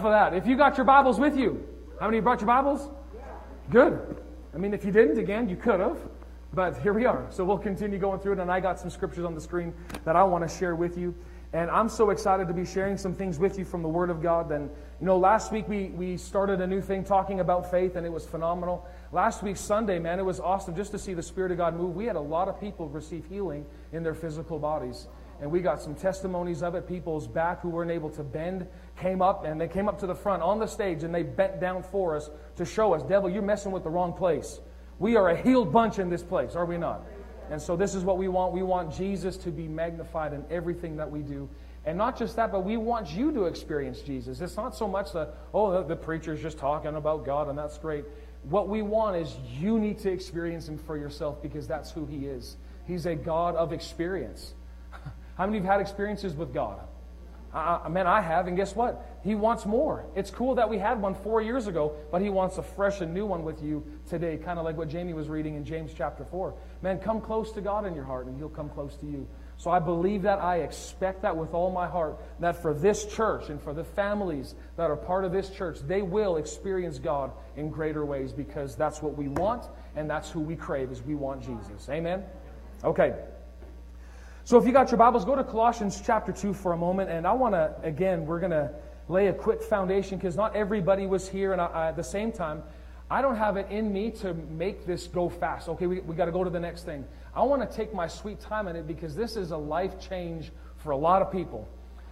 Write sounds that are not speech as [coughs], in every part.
for that. If you got your Bibles with you, how many brought your Bibles? Good. I mean, if you didn't, again, you could have. But here we are. So we'll continue going through it, and I got some scriptures on the screen that I want to share with you. And I'm so excited to be sharing some things with you from the Word of God. And, you know, last week we, we started a new thing talking about faith, and it was phenomenal. Last week, Sunday, man, it was awesome just to see the Spirit of God move. We had a lot of people receive healing in their physical bodies. And we got some testimonies of it. People's back who weren't able to bend came up, and they came up to the front on the stage, and they bent down for us to show us, devil, you're messing with the wrong place. We are a healed bunch in this place, are we not? And so this is what we want. We want Jesus to be magnified in everything that we do. And not just that, but we want you to experience Jesus. It's not so much the, oh, the, preacher's just talking about God, and that's great. What we want is you need to experience Him for yourself because that's who He is. He's a God of experience. [laughs] How many of you have had experiences with God? I, man, I have, and guess what? He wants more. It's cool that we had one four years ago, but He wants a fresh and new one with you today, kind of like what Jamie was reading in James chapter 4. Man, come close to God in your heart, and He'll come close to you. So I believe that. I expect that with all my heart, that for this church and for the families that are part of this church, they will experience God in greater ways because that's what we want, and that's who we crave, is we want Jesus. Amen? Okay. So if you got your Bibles, go to Colossians chapter 2 for a moment. And I want to, again, we're going to lay a quick foundation because not everybody was here. And I, I, at the same time, I don't have it in me to make this go fast. Okay, we, we got to go to the next thing. I want to take my sweet time in it because this is a life change for a lot of people.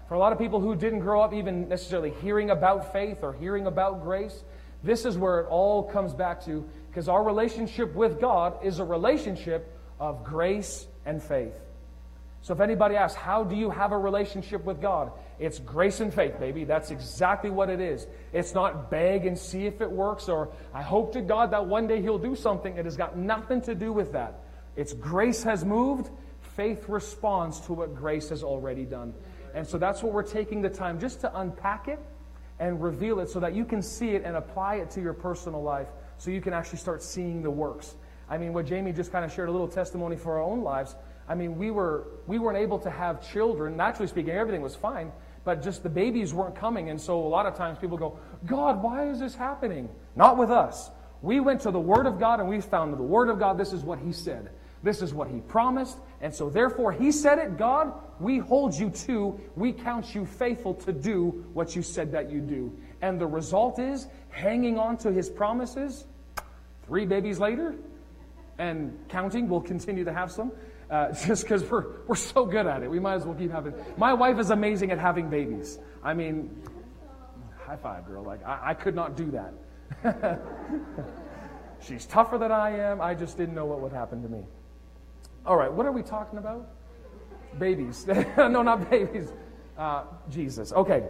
For a lot of people who didn't grow up even necessarily hearing about faith or hearing about grace, this is where it all comes back to because our relationship with God is a relationship of grace and faith. So if anybody asks, how do you have a relationship with God? It's grace and faith, baby. That's exactly what it is. It's not beg and see if it works or I hope to God that one day He'll do something. It has got nothing to do with that. It's grace has moved, faith responds to what grace has already done. And so that's what we're taking the time just to unpack it and reveal it so that you can see it and apply it to your personal life so you can actually start seeing the works. I mean, what Jamie just kind of shared a little testimony for our own lives. I mean, we, were, we weren't able to have children. Naturally speaking, everything was fine, but just the babies weren't coming. And so a lot of times people go, God, why is this happening? Not with us. We went to the Word of God and we found the Word of God, this is what He said. This is what He promised. And so therefore, He said it, God, we hold you to, we count you faithful to do what you said that you do. And the result is hanging on to His promises. Three babies later, and counting, we'll continue to have some uh, [laughs] just because we're, we're so good at it. We might as well keep having. My wife is amazing at having babies. I mean, high five, girl. Like, I, I could not do that. [laughs] She's tougher than I am. I just didn't know what would happen to me. All right, what are we talking about? Babies. [laughs] no, not babies. Uh, Jesus. Okay.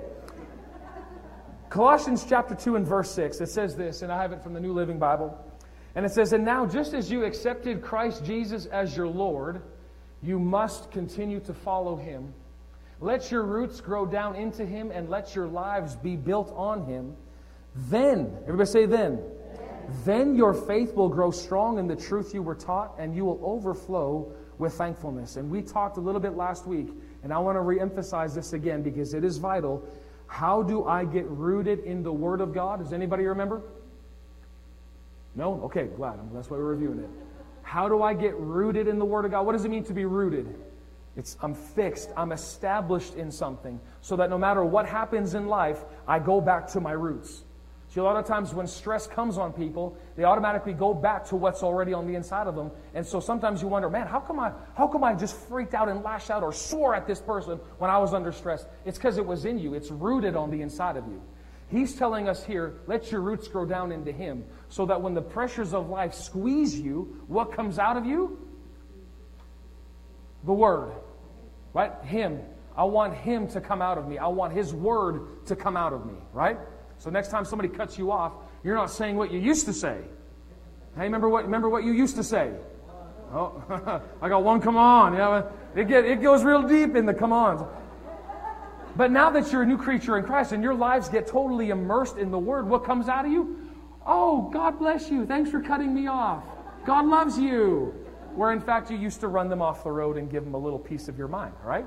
Colossians chapter 2 and verse 6, it says this, and I have it from the New Living Bible. And it says, And now, just as you accepted Christ Jesus as your Lord, you must continue to follow him. Let your roots grow down into him and let your lives be built on him. Then, everybody say, then. Then your faith will grow strong in the truth you were taught, and you will overflow with thankfulness. And we talked a little bit last week, and I want to reemphasize this again because it is vital. How do I get rooted in the Word of God? Does anybody remember? No? Okay, glad. That's why we're reviewing it. How do I get rooted in the Word of God? What does it mean to be rooted? It's I'm fixed, I'm established in something so that no matter what happens in life, I go back to my roots. See, a lot of times when stress comes on people, they automatically go back to what's already on the inside of them. And so sometimes you wonder, man, how come I how come I just freaked out and lashed out or swore at this person when I was under stress? It's because it was in you. It's rooted on the inside of you. He's telling us here, let your roots grow down into Him so that when the pressures of life squeeze you, what comes out of you? The Word. Right? Him. I want Him to come out of me. I want His Word to come out of me. Right? So next time somebody cuts you off, you're not saying what you used to say. Hey, remember what, remember what you used to say? Oh, [laughs] I got one come on. Yeah, it, get, it goes real deep in the come ons. But now that you're a new creature in Christ and your lives get totally immersed in the Word, what comes out of you? Oh, God bless you. Thanks for cutting me off. God loves you. Where in fact you used to run them off the road and give them a little piece of your mind, right?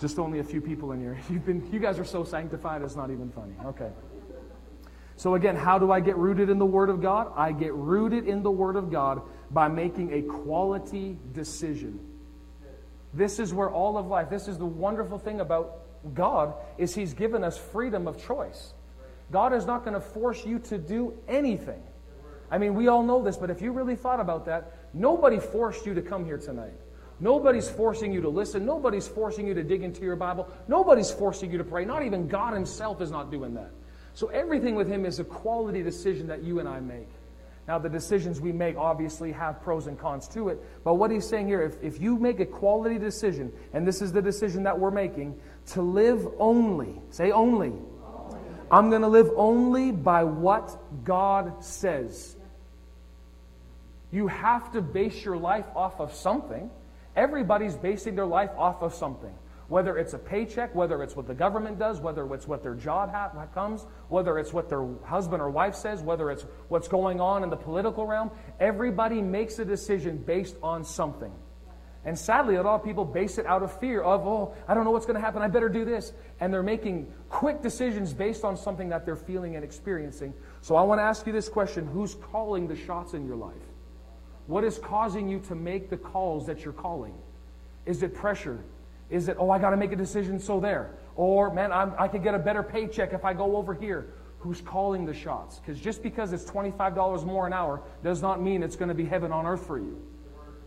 Just only a few people in here. [laughs] You've been, you guys are so sanctified, it's not even funny. Okay. So, again, how do I get rooted in the Word of God? I get rooted in the Word of God by making a quality decision. This is where all of life, this is the wonderful thing about God, is He's given us freedom of choice. God is not going to force you to do anything. I mean, we all know this, but if you really thought about that, nobody forced you to come here tonight. Nobody's forcing you to listen. Nobody's forcing you to dig into your Bible. Nobody's forcing you to pray. Not even God Himself is not doing that. So everything with Him is a quality decision that you and I make. Now, the decisions we make obviously have pros and cons to it. But what he's saying here, if, if you make a quality decision, and this is the decision that we're making, to live only, say only. I'm going to live only by what God says. You have to base your life off of something. Everybody's basing their life off of something. Whether it's a paycheck, whether it's what the government does, whether it's what their job ha- comes, whether it's what their husband or wife says, whether it's what's going on in the political realm, everybody makes a decision based on something. And sadly, a lot of people base it out of fear of, oh, I don't know what's going to happen, I better do this. And they're making quick decisions based on something that they're feeling and experiencing. So I want to ask you this question Who's calling the shots in your life? What is causing you to make the calls that you're calling? Is it pressure? Is it, oh, I got to make a decision, so there? Or, man, I'm, i could get a better paycheck if I go over here. Who's calling the shots? Because just because it's $25 more an hour does not mean it's going to be heaven on earth for you.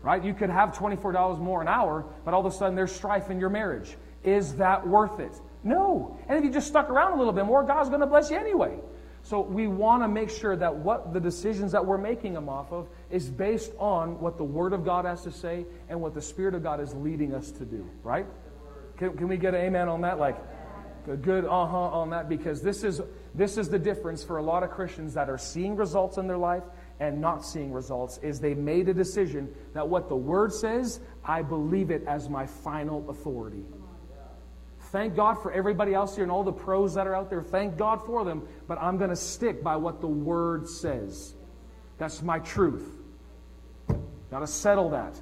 Right? You could have $24 more an hour, but all of a sudden there's strife in your marriage. Is that worth it? No. And if you just stuck around a little bit more, God's going to bless you anyway. So we want to make sure that what the decisions that we're making them off of is based on what the Word of God has to say and what the Spirit of God is leading us to do, right? Can, can we get an amen on that? Like, a good uh-huh on that because this is this is the difference for a lot of Christians that are seeing results in their life and not seeing results is they made a decision that what the word says, I believe it as my final authority. Thank God for everybody else here and all the pros that are out there. Thank God for them. But I'm going to stick by what the Word says. That's my truth. Got to settle that.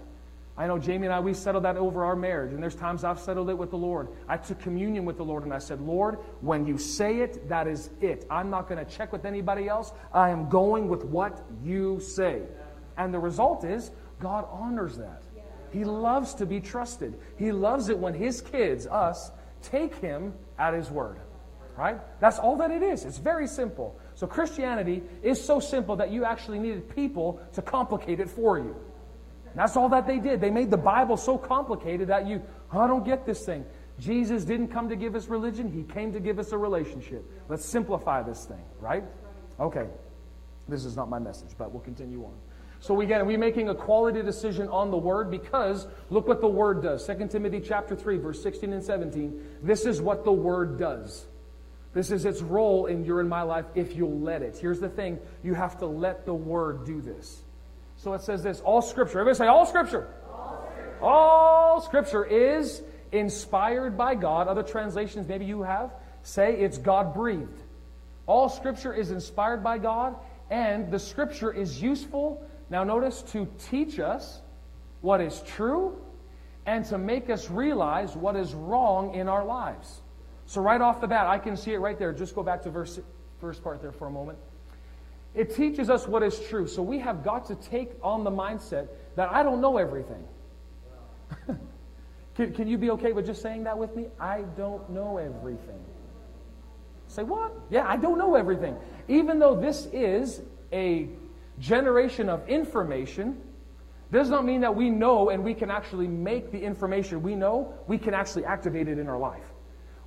I know Jamie and I, we settled that over our marriage, and there's times I've settled it with the Lord. I took communion with the Lord, and I said, Lord, when you say it, that is it. I'm not going to check with anybody else. I am going with what you say. And the result is, God honors that. He loves to be trusted. He loves it when His kids, us, take him at his word. Right? That's all that it is. It's very simple. So Christianity is so simple that you actually needed people to complicate it for you. that's all that they did. They made the Bible so complicated that you, oh, I don't get this thing. Jesus didn't come to give us religion, He came to give us a relationship. Let's simplify this thing, right? Okay. This is not my message, but we'll continue on. So again, we're making a quality decision on the word because look what the word does. 2 Timothy chapter 3 verse 16 and 17. This is what the word does. This is its role in your and my life if you'll let it. Here's the thing, you have to let the word do this. So it says this, all scripture. Everybody say all scripture. All scripture, all scripture is inspired by God. Other translations maybe you have say it's God breathed. All scripture is inspired by God and the scripture is useful now, notice to teach us what is true and to make us realize what is wrong in our lives. So, right off the bat, I can see it right there. Just go back to verse first part there for a moment. It teaches us what is true. So, we have got to take on the mindset that I don't know everything. [laughs] can, can you be okay with just saying that with me? I don't know everything. Say what? Yeah, I don't know everything. Even though this is a generation of information does not mean that we know and we can actually make the information we know, we can actually activate it in our life.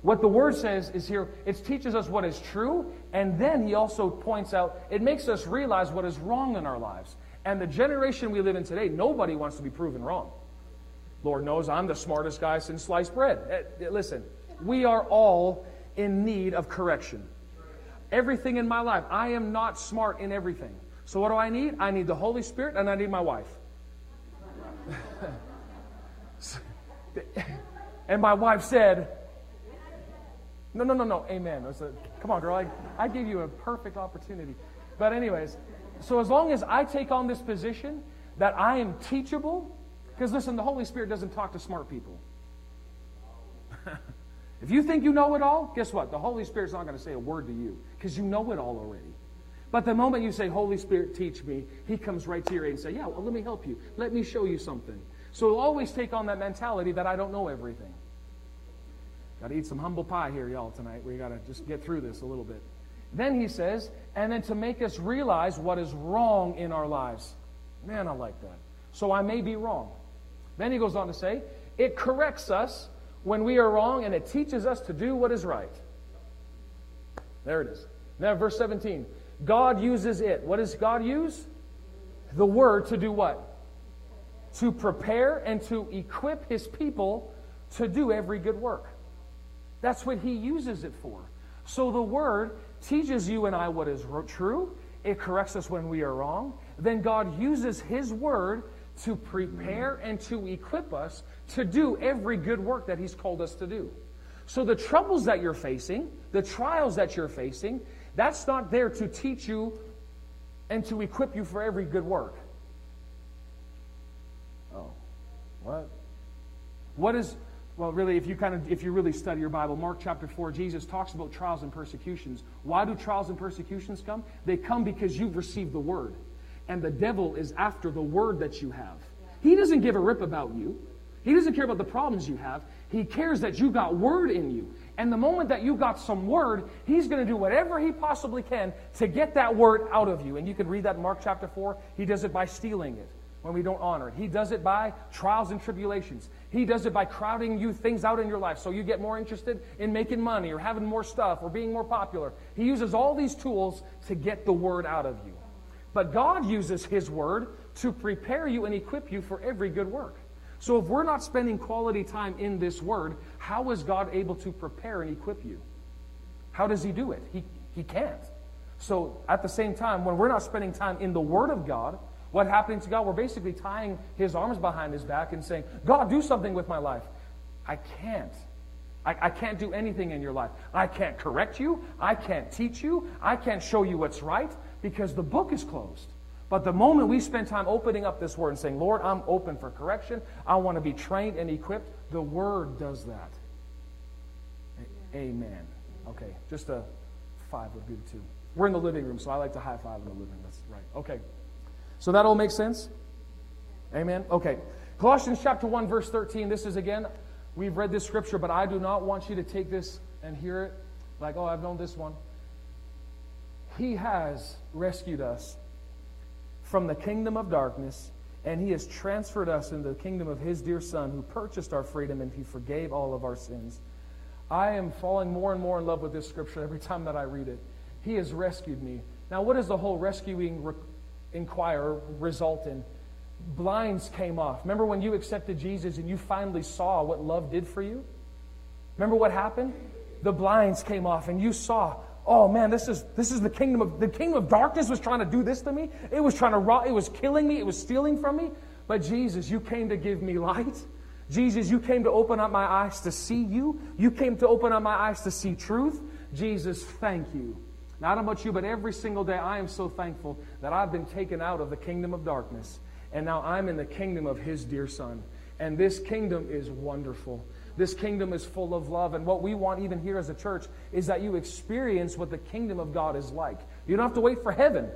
What the word says is here, it teaches us what is true, and then he also points out it makes us realize what is wrong in our lives. And the generation we live in today, nobody wants to be proven wrong. Lord knows I'm the smartest guy since sliced bread. Eh, eh, listen, we are all in need of correction. Everything in my life, I am not smart in everything. So what do I need? I need the Holy Spirit and I need my wife. [laughs] and my wife said, No, no, no, no, amen. I said, Come on, girl, I, I gave you a perfect opportunity. But, anyways, so as long as I take on this position that I am teachable, because listen, the Holy Spirit doesn't talk to smart people. [laughs] If you think you know it all, guess what? The Holy Spirit's not going to say a word to you because you know it all already. But the moment you say, Holy Spirit, teach me, He comes right to your aid and say, Yeah, well, let me help you. Let me show you something. So always take on that mentality that I don't know everything. Got to eat some humble pie here, y'all, tonight. We got to just get through this a little bit. Then he says, and then to make us realize what is wrong in our lives. Man, I like that. So I may be wrong. Then he goes on to say, it corrects us when we are wrong and it teaches us to do what is right. There it is. Now, verse 17. God uses it. What does God use? The word to do what? To prepare and to equip his people to do every good work. That's what he uses it for. So the word teaches you and I what is true, it corrects us when we are wrong. Then God uses his word to prepare and to equip us to do every good work that he's called us to do. So the troubles that you're facing, the trials that you're facing, that's not there to teach you and to equip you for every good work. Oh, what? What is well, really, if you kind of if you really study your Bible, Mark chapter four, Jesus talks about trials and persecutions. Why do trials and persecutions come? They come because you've received the word, and the devil is after the word that you have. He doesn't give a rip about you. He doesn't care about the problems you have. He cares that you got word in you. And the moment that you got some word, he's going to do whatever he possibly can to get that word out of you. And you can read that in Mark chapter 4. He does it by stealing it when we don't honor it. He does it by trials and tribulations. He does it by crowding you things out in your life so you get more interested in making money or having more stuff or being more popular. He uses all these tools to get the word out of you. But God uses his word to prepare you and equip you for every good work. So if we're not spending quality time in this word, how is God able to prepare and equip you? How does he do it? He, he can't. So at the same time, when we're not spending time in the word of God, what happening to God? We're basically tying his arms behind his back and saying, God, do something with my life. I can't. I, I, can't do anything in your life. I can't correct you. I can't teach you. I can't show you what's right because the book is closed. But the moment we spend time opening up this word and saying, Lord, I'm open for correction, I want to be trained and equipped, the word does that. Amen. Okay, just a five would be the two. We're in the living room, so I like to high five in the living room. That's right. Okay. So that all makes sense? Amen. Okay. Colossians chapter 1, verse 13. This is again, we've read this scripture, but I do not want you to take this and hear it like, oh, I've known this one. He has rescued us from the kingdom of darkness, and He has transferred us into the kingdom of His dear Son, who purchased our freedom and He forgave all of our sins. I am falling more and more in love with this scripture every time that I read it. He has rescued me. Now, what does the whole rescuing re- inquire result in? Blinds came off. Remember when you accepted Jesus and you finally saw what love did for you? Remember what happened? The blinds came off and you saw oh man, this is this is the kingdom of the kingdom of darkness was trying to do this to me. It was trying to rot, it was killing me, it was stealing from me. But Jesus, you came to give me light. Jesus, you came to open up my eyes to see you. You came to open up my eyes to see truth. Jesus, thank you. Not about you, but every single day I am so thankful that I've been taken out of the kingdom of darkness. And now I'm in the kingdom of His dear Son. And this kingdom is wonderful. This kingdom is full of love. And what we want, even here as a church, is that you experience what the kingdom of God is like. You don't have to wait for heaven,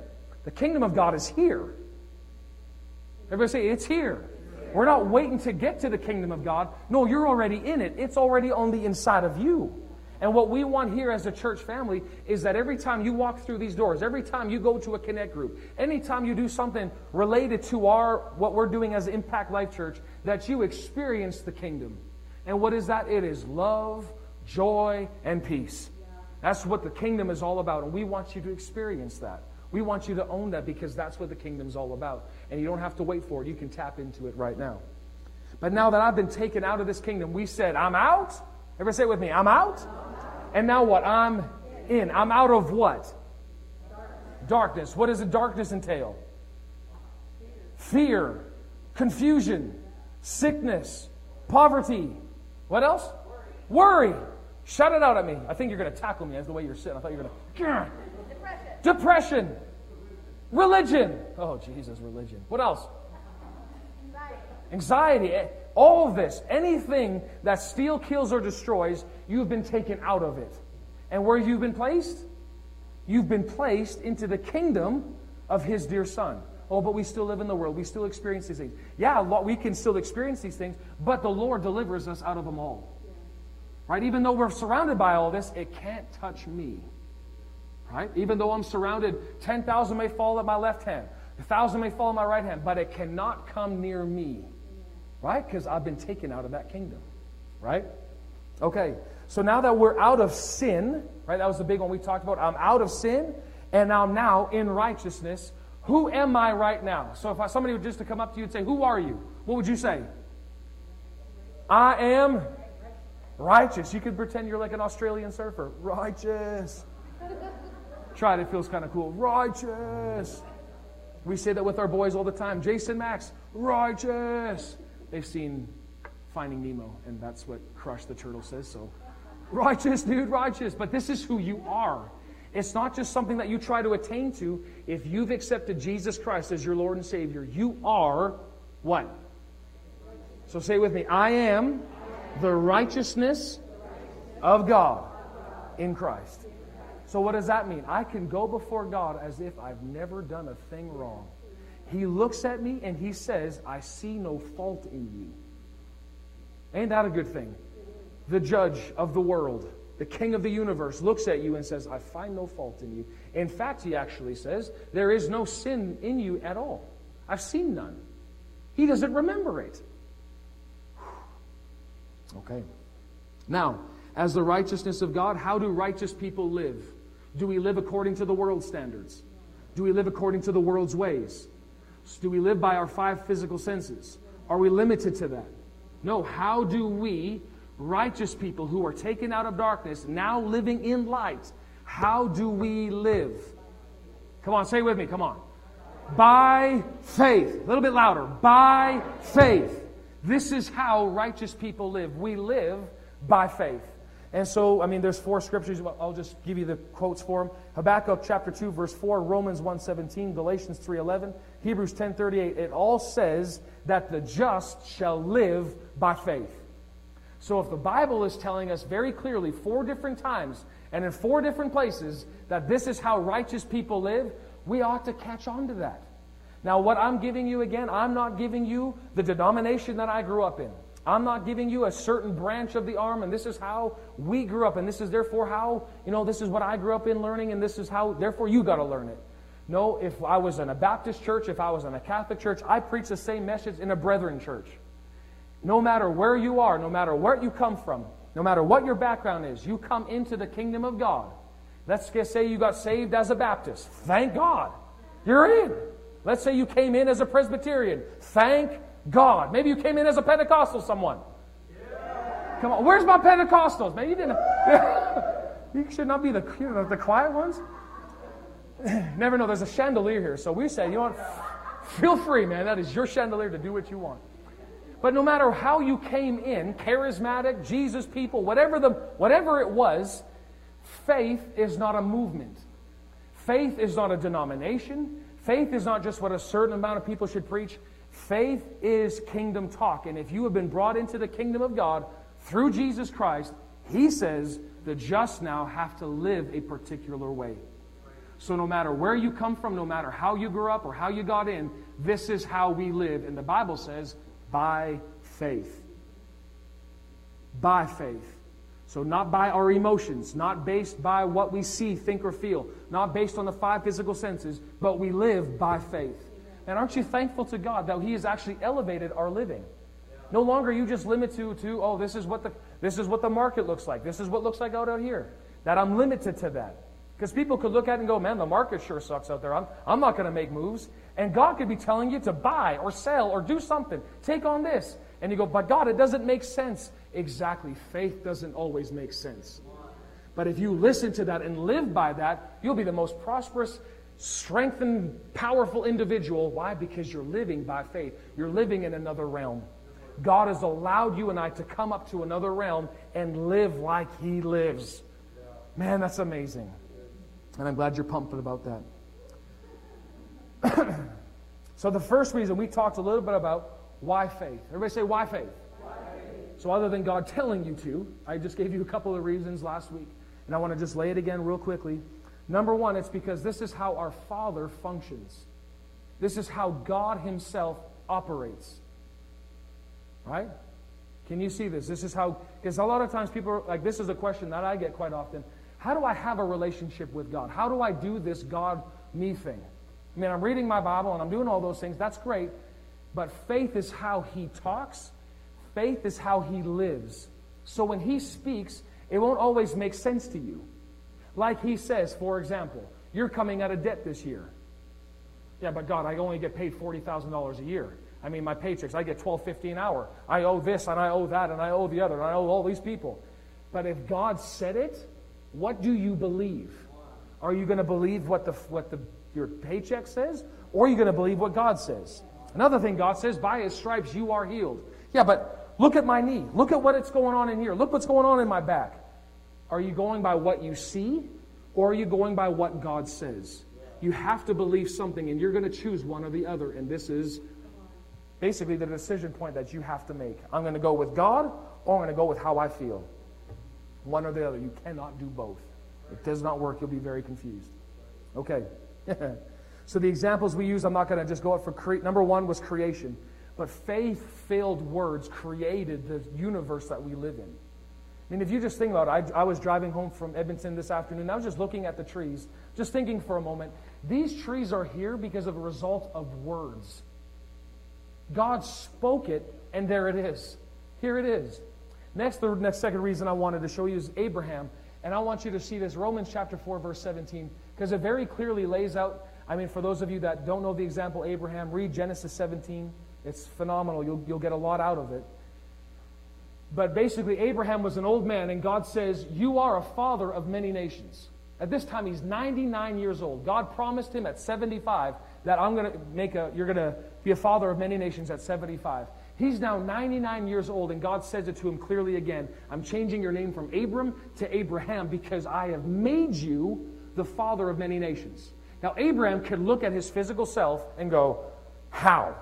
the kingdom of God is here. Everybody say, It's here. We're not waiting to get to the kingdom of God. No, you're already in it, it's already on the inside of you. And what we want here as a church family is that every time you walk through these doors, every time you go to a connect group, anytime you do something related to our what we're doing as Impact Life Church, that you experience the kingdom. And what is that? It is love, joy, and peace. That's what the kingdom is all about. And we want you to experience that. We want you to own that because that's what the kingdom's all about. And you don't have to wait for it. You can tap into it right now. But now that I've been taken out of this kingdom, we said, I'm out. Everybody say it with me. I'm out. And now what? I'm in. I'm out of what? Darkness. darkness. What does the darkness entail? Fear, confusion, sickness, poverty, what else? Worry. Worry. Shout it out at me. I think you're going to tackle me as the way you're sitting. I thought you were going to. Depression. Depression. Religion. Oh, Jesus, religion. What else? Anxiety. anxiety, eh, all of this, anything that steal, kills, or destroys, you've been taken out of it. And where you've been placed? You've been placed into the kingdom of His dear Son. Oh, but we still live in the world. We still experience these things. Yeah, we can still experience these things, but the Lord delivers us out of them all. Right? Even though we're surrounded by all this, it can't touch me. Right? Even though I'm surrounded, 10,000 may fall at my left hand, 1,000 may fall at my right hand, but it cannot come near me. Right? Because I've been taken out of that kingdom. Right? Okay. So now that we're out of sin, right? That was the big one we talked about. I'm out of sin, and I'm now in righteousness. Who am I right now? So if somebody were just to come up to you and say, Who are you? What would you say? I am righteous. You could pretend you're like an Australian surfer. Righteous. Try it, it feels kind of cool. Righteous. We say that with our boys all the time. Jason Max, righteous. They've seen Finding Nemo, and that's what Crush the Turtle says. So, righteous, dude, righteous. But this is who you are. It's not just something that you try to attain to. If you've accepted Jesus Christ as your Lord and Savior, you are what? So say with me I am the righteousness of God in Christ. So, what does that mean? I can go before God as if I've never done a thing wrong. He looks at me and he says, I see no fault in you. Ain't that a good thing? The judge of the world the king of the universe, looks at you and says, I find no fault in you. In fact, he actually says, There is no sin in you at all. I've seen none. He doesn't remember it. [sighs] Okay. Now, as the righteousness of God, how do righteous people live? Do we live according to the world's standards? Do we live according to the world's ways? Do we live by our five physical senses? Are we limited to that? No. How do we righteous people who are taken out of darkness, now living in light, how do we live? Come on, say with me, come on. By faith. A little bit louder. By faith. This is how righteous people live. We live by faith. And so, I mean, there's four scriptures. I'll just give you the quotes for them. Habakkuk chapter 2, verse 4, Romans 1.17, Galatians 3.11, Hebrews 10.38. It all says that the just shall live by faith. So if the Bible is telling us very clearly four different times and in four different places that this is how righteous people live, we ought to catch on to that. Now, what I'm giving you again, I'm not giving you the denomination that I grew up in. I'm not giving you a certain branch of the arm, and this is how we grew up, and this is therefore how, you know, this is what I grew up in learning, and this is how, therefore, you got to learn it. No, if I was in a Baptist church, if I was in a Catholic church, I preach the same message in a brethren church. No matter where you are, no matter where you come from, no matter what your background is, you come into the kingdom of God. Let's just say you got saved as a Baptist. Thank God. You're in. Let's say you came in as a Presbyterian. Thank God. Maybe you came in as a Pentecostal someone. Come on, where's my Pentecostals? Man, you didn't. [laughs] you should not be the, you know, the quiet ones. [clears throat] Never know. There's a chandelier here, so we say, you know what? Feel free, man. That is your chandelier to do what you want. But no matter how you came in, charismatic, Jesus people, whatever, the, whatever it was, faith is not a movement. Faith is not a denomination. Faith is not just what a certain amount of people should preach. Faith is kingdom talk. And if you have been brought into the kingdom of God through Jesus Christ, He says the just now have to live a particular way. So no matter where you come from, no matter how you grew up or how you got in, this is how we live. And the Bible says by faith. By faith. So, not by our emotions, not based by what we see, think, or feel, not based on the five physical senses, but we live by faith. And aren't you thankful to God that He has actually elevated our living? No longer you just limit to, to oh, this is, what the, this is what the market looks like. This is what looks like out, out here. That I'm limited to that. Because people could look at it and go, man, the market sure sucks out there. I'm, I'm not going to make moves. And God could be telling you to buy or sell or do something. Take on this. And you go, but God, it doesn't make sense. Exactly. Faith doesn't always make sense. But if you listen to that and live by that, you'll be the most prosperous, strengthened, powerful individual. Why? Because you're living by faith. You're living in another realm. God has allowed you and I to come up to another realm and live like He lives. Man, that's amazing. And I'm glad you're pumped about that. [coughs] so, the first reason we talked a little bit about Why faith? Everybody say, why faith? Why faith? So, other than God telling you to, I just gave you a couple of reasons last week, and I want to just lay it again real quickly. Number one, it's because this is how our Father functions. This is how God Himself operates. Right? Can you see this? This is how, because a lot of times people are like, this is a question that I get quite often. How do I have a relationship with God? How do I do this God me thing? I mean, I'm reading my Bible and I'm doing all those things. That's great. But faith is how he talks, faith is how he lives. So when he speaks, it won't always make sense to you. Like he says, for example, you're coming out of debt this year. Yeah, but God, I only get paid $40,000 a year. I mean, my paychecks, I get twelve fifty an hour. I owe this and I owe that and I owe the other and I owe all these people. But if God said it, what do you believe? Are you going to believe what the what the your paycheck says, or are you going to believe what God says? Another thing God says, by his stripes you are healed. Yeah, but look at my knee. Look at what's going on in here. Look what's going on in my back. Are you going by what you see, or are you going by what God says? You have to believe something, and you're going to choose one or the other. And this is basically the decision point that you have to make. I'm going to go with God, or I'm going to go with how I feel. One or the other. You cannot do both. It does not work. You'll be very confused. Okay. [laughs] so the examples we use, I'm not going to just go out for cre- number one was creation, but faith-filled words created the universe that we live in. I mean, if you just think about it, I, I was driving home from Edmonton this afternoon. I was just looking at the trees, just thinking for a moment. These trees are here because of a result of words. God spoke it, and there it is. Here it is. Next, the next second reason I wanted to show you is Abraham. And I want you to see this Romans chapter 4, verse 17 because it very clearly lays out. I mean, for those of you that don't know the example Abraham, read Genesis 17. It's phenomenal. You'll, you'll get a lot out of it. But basically, Abraham was an old man, and God says, You are a father of many nations. At this time, he's 99 years old. God promised him at 75 that I'm going to make a, you're going to be a father of many nations at 75. He's now 99 years old, and God says it to him clearly again I'm changing your name from Abram to Abraham because I have made you the father of many nations. Now, Abraham could look at his physical self and go, How?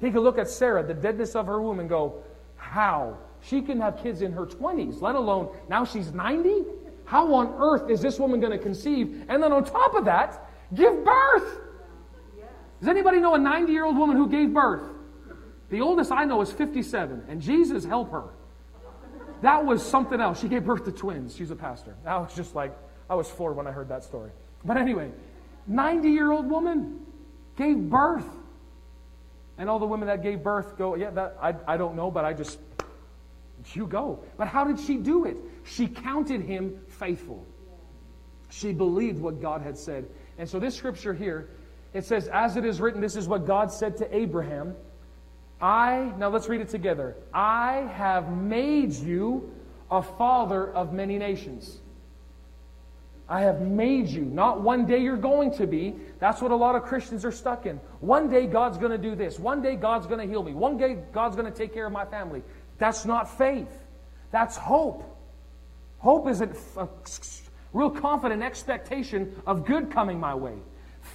He could look at Sarah, the deadness of her womb, and go, How? She can have kids in her 20s, let alone now she's 90? How on earth is this woman going to conceive? And then on top of that, give birth. Does anybody know a 90 year old woman who gave birth? The oldest I know is 57, and Jesus help her. That was something else. She gave birth to twins. She's a pastor. That was just like, I was floored when I heard that story. But anyway, 90 year old woman gave birth. And all the women that gave birth go, yeah, that, I, I don't know, but I just, you go. But how did she do it? She counted him faithful. She believed what God had said. And so this scripture here, it says, as it is written, this is what God said to Abraham. I, now let's read it together. I have made you a father of many nations. I have made you. Not one day you're going to be. That's what a lot of Christians are stuck in. One day God's going to do this. One day God's going to heal me. One day God's going to take care of my family. That's not faith. That's hope. Hope is a, a real confident expectation of good coming my way.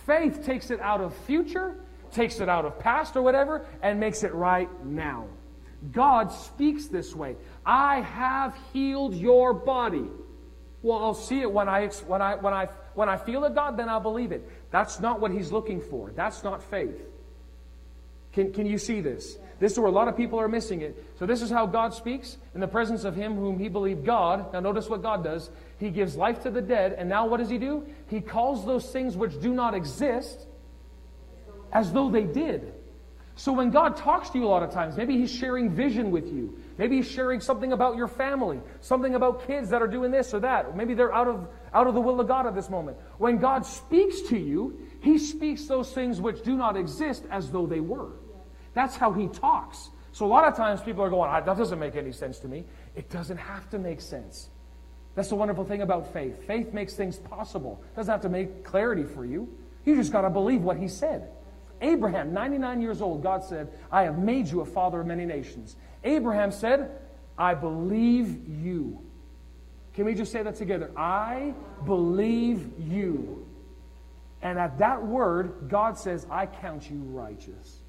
Faith takes it out of future, takes it out of past or whatever, and makes it right now. God speaks this way I have healed your body. Well, I'll see it when I, when I, when I, when I feel it, God, then I'll believe it. That's not what he's looking for. That's not faith. Can, can you see this? This is where a lot of people are missing it. So, this is how God speaks in the presence of him whom he believed God. Now, notice what God does. He gives life to the dead, and now what does he do? He calls those things which do not exist as though they did. So, when God talks to you a lot of times, maybe he's sharing vision with you. Maybe sharing something about your family, something about kids that are doing this or that. Maybe they're out of, out of the will of God at this moment. When God speaks to you, he speaks those things which do not exist as though they were. That's how he talks. So a lot of times people are going, ah, that doesn't make any sense to me. It doesn't have to make sense. That's the wonderful thing about faith. Faith makes things possible. It doesn't have to make clarity for you. You just got to believe what he said. Abraham, 99 years old, God said, I have made you a father of many nations. Abraham said, I believe you. Can we just say that together? I believe you. And at that word, God says, I count you righteous.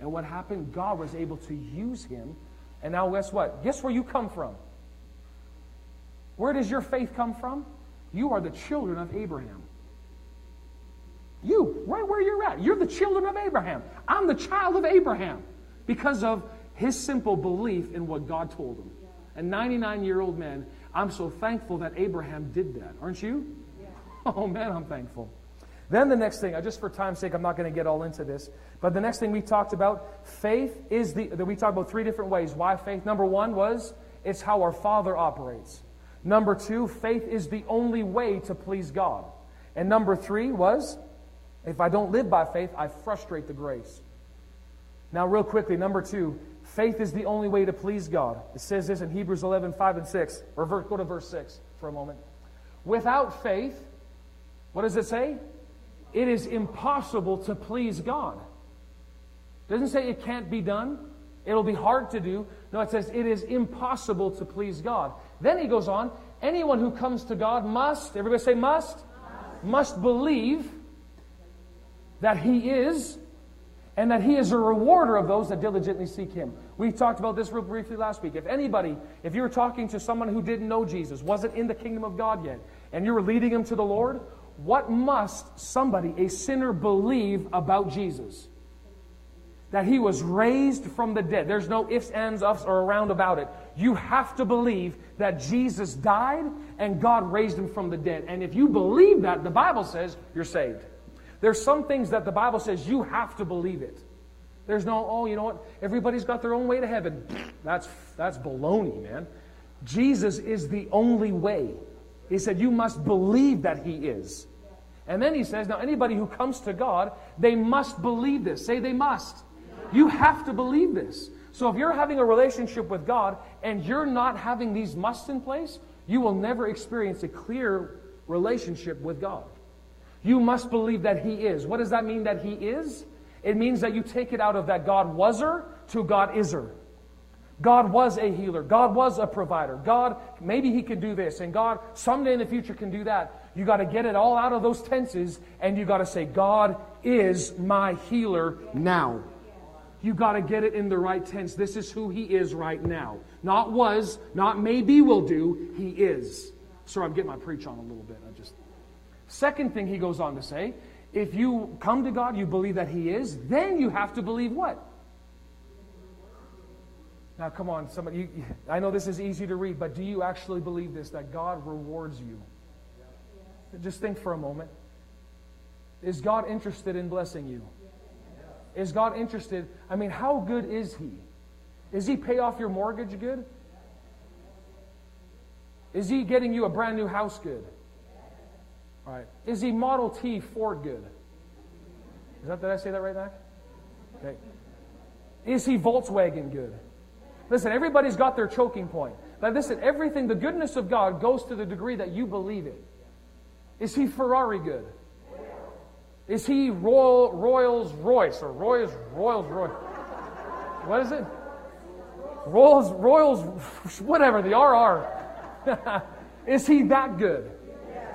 And what happened? God was able to use him. And now, guess what? Guess where you come from? Where does your faith come from? You are the children of Abraham. You, right where you're at. You're the children of Abraham. I'm the child of Abraham because of his simple belief in what God told him. A 99 year old man, I'm so thankful that Abraham did that. Aren't you? [laughs] Oh man, I'm thankful. Then the next thing, just for time's sake, I'm not going to get all into this, but the next thing we talked about, faith is the, we talked about three different ways. Why faith? Number one was, it's how our Father operates. Number two, faith is the only way to please God. And number three was, if I don't live by faith, I frustrate the grace. Now, real quickly, number two, faith is the only way to please God. It says this in Hebrews 11, 5 and 6. Or go to verse 6 for a moment. Without faith, what does it say? It is impossible to please God. It doesn't say it can't be done. It'll be hard to do. No, it says it is impossible to please God. Then he goes on, anyone who comes to God must, everybody say must, must, must believe that he is and that he is a rewarder of those that diligently seek him. We talked about this real briefly last week. If anybody, if you were talking to someone who didn't know Jesus, wasn't in the kingdom of God yet, and you were leading him to the Lord, what must somebody, a sinner, believe about Jesus? That he was raised from the dead. There's no ifs, ands, ups, or around about it. You have to believe that Jesus died and God raised him from the dead. And if you believe that, the Bible says you're saved. There's some things that the Bible says you have to believe it. There's no, oh, you know what? Everybody's got their own way to heaven. That's, that's baloney, man. Jesus is the only way. He said, You must believe that He is. And then He says, Now, anybody who comes to God, they must believe this. Say they must. You have to believe this. So if you're having a relationship with God and you're not having these musts in place, you will never experience a clear relationship with God. You must believe that He is. What does that mean that He is? It means that you take it out of that God waser to God iser. God was a healer. God was a provider. God, maybe He can do this. And God, someday in the future, can do that. You got to get it all out of those tenses and you got to say, God is my healer now. You got to get it in the right tense. This is who He is right now. Not was, not maybe will do. He is. Sorry, I'm getting my preach on a little bit. Second thing he goes on to say if you come to God, you believe that He is, then you have to believe what? Now, come on, somebody. You, I know this is easy to read, but do you actually believe this that God rewards you? Just think for a moment. Is God interested in blessing you? Is God interested? I mean, how good is He? Is He pay off your mortgage good? Is He getting you a brand new house good? Right. Is he Model T Ford good? Is that, did I say that right, Mac? Okay. Is he Volkswagen good? Listen, everybody's got their choking point. But listen, everything, the goodness of God goes to the degree that you believe it. Is he Ferrari good? Is he Royal, Royals Royce or Royals Royals Royce? What is it? Royals Royals whatever the RR. [laughs] is he that good?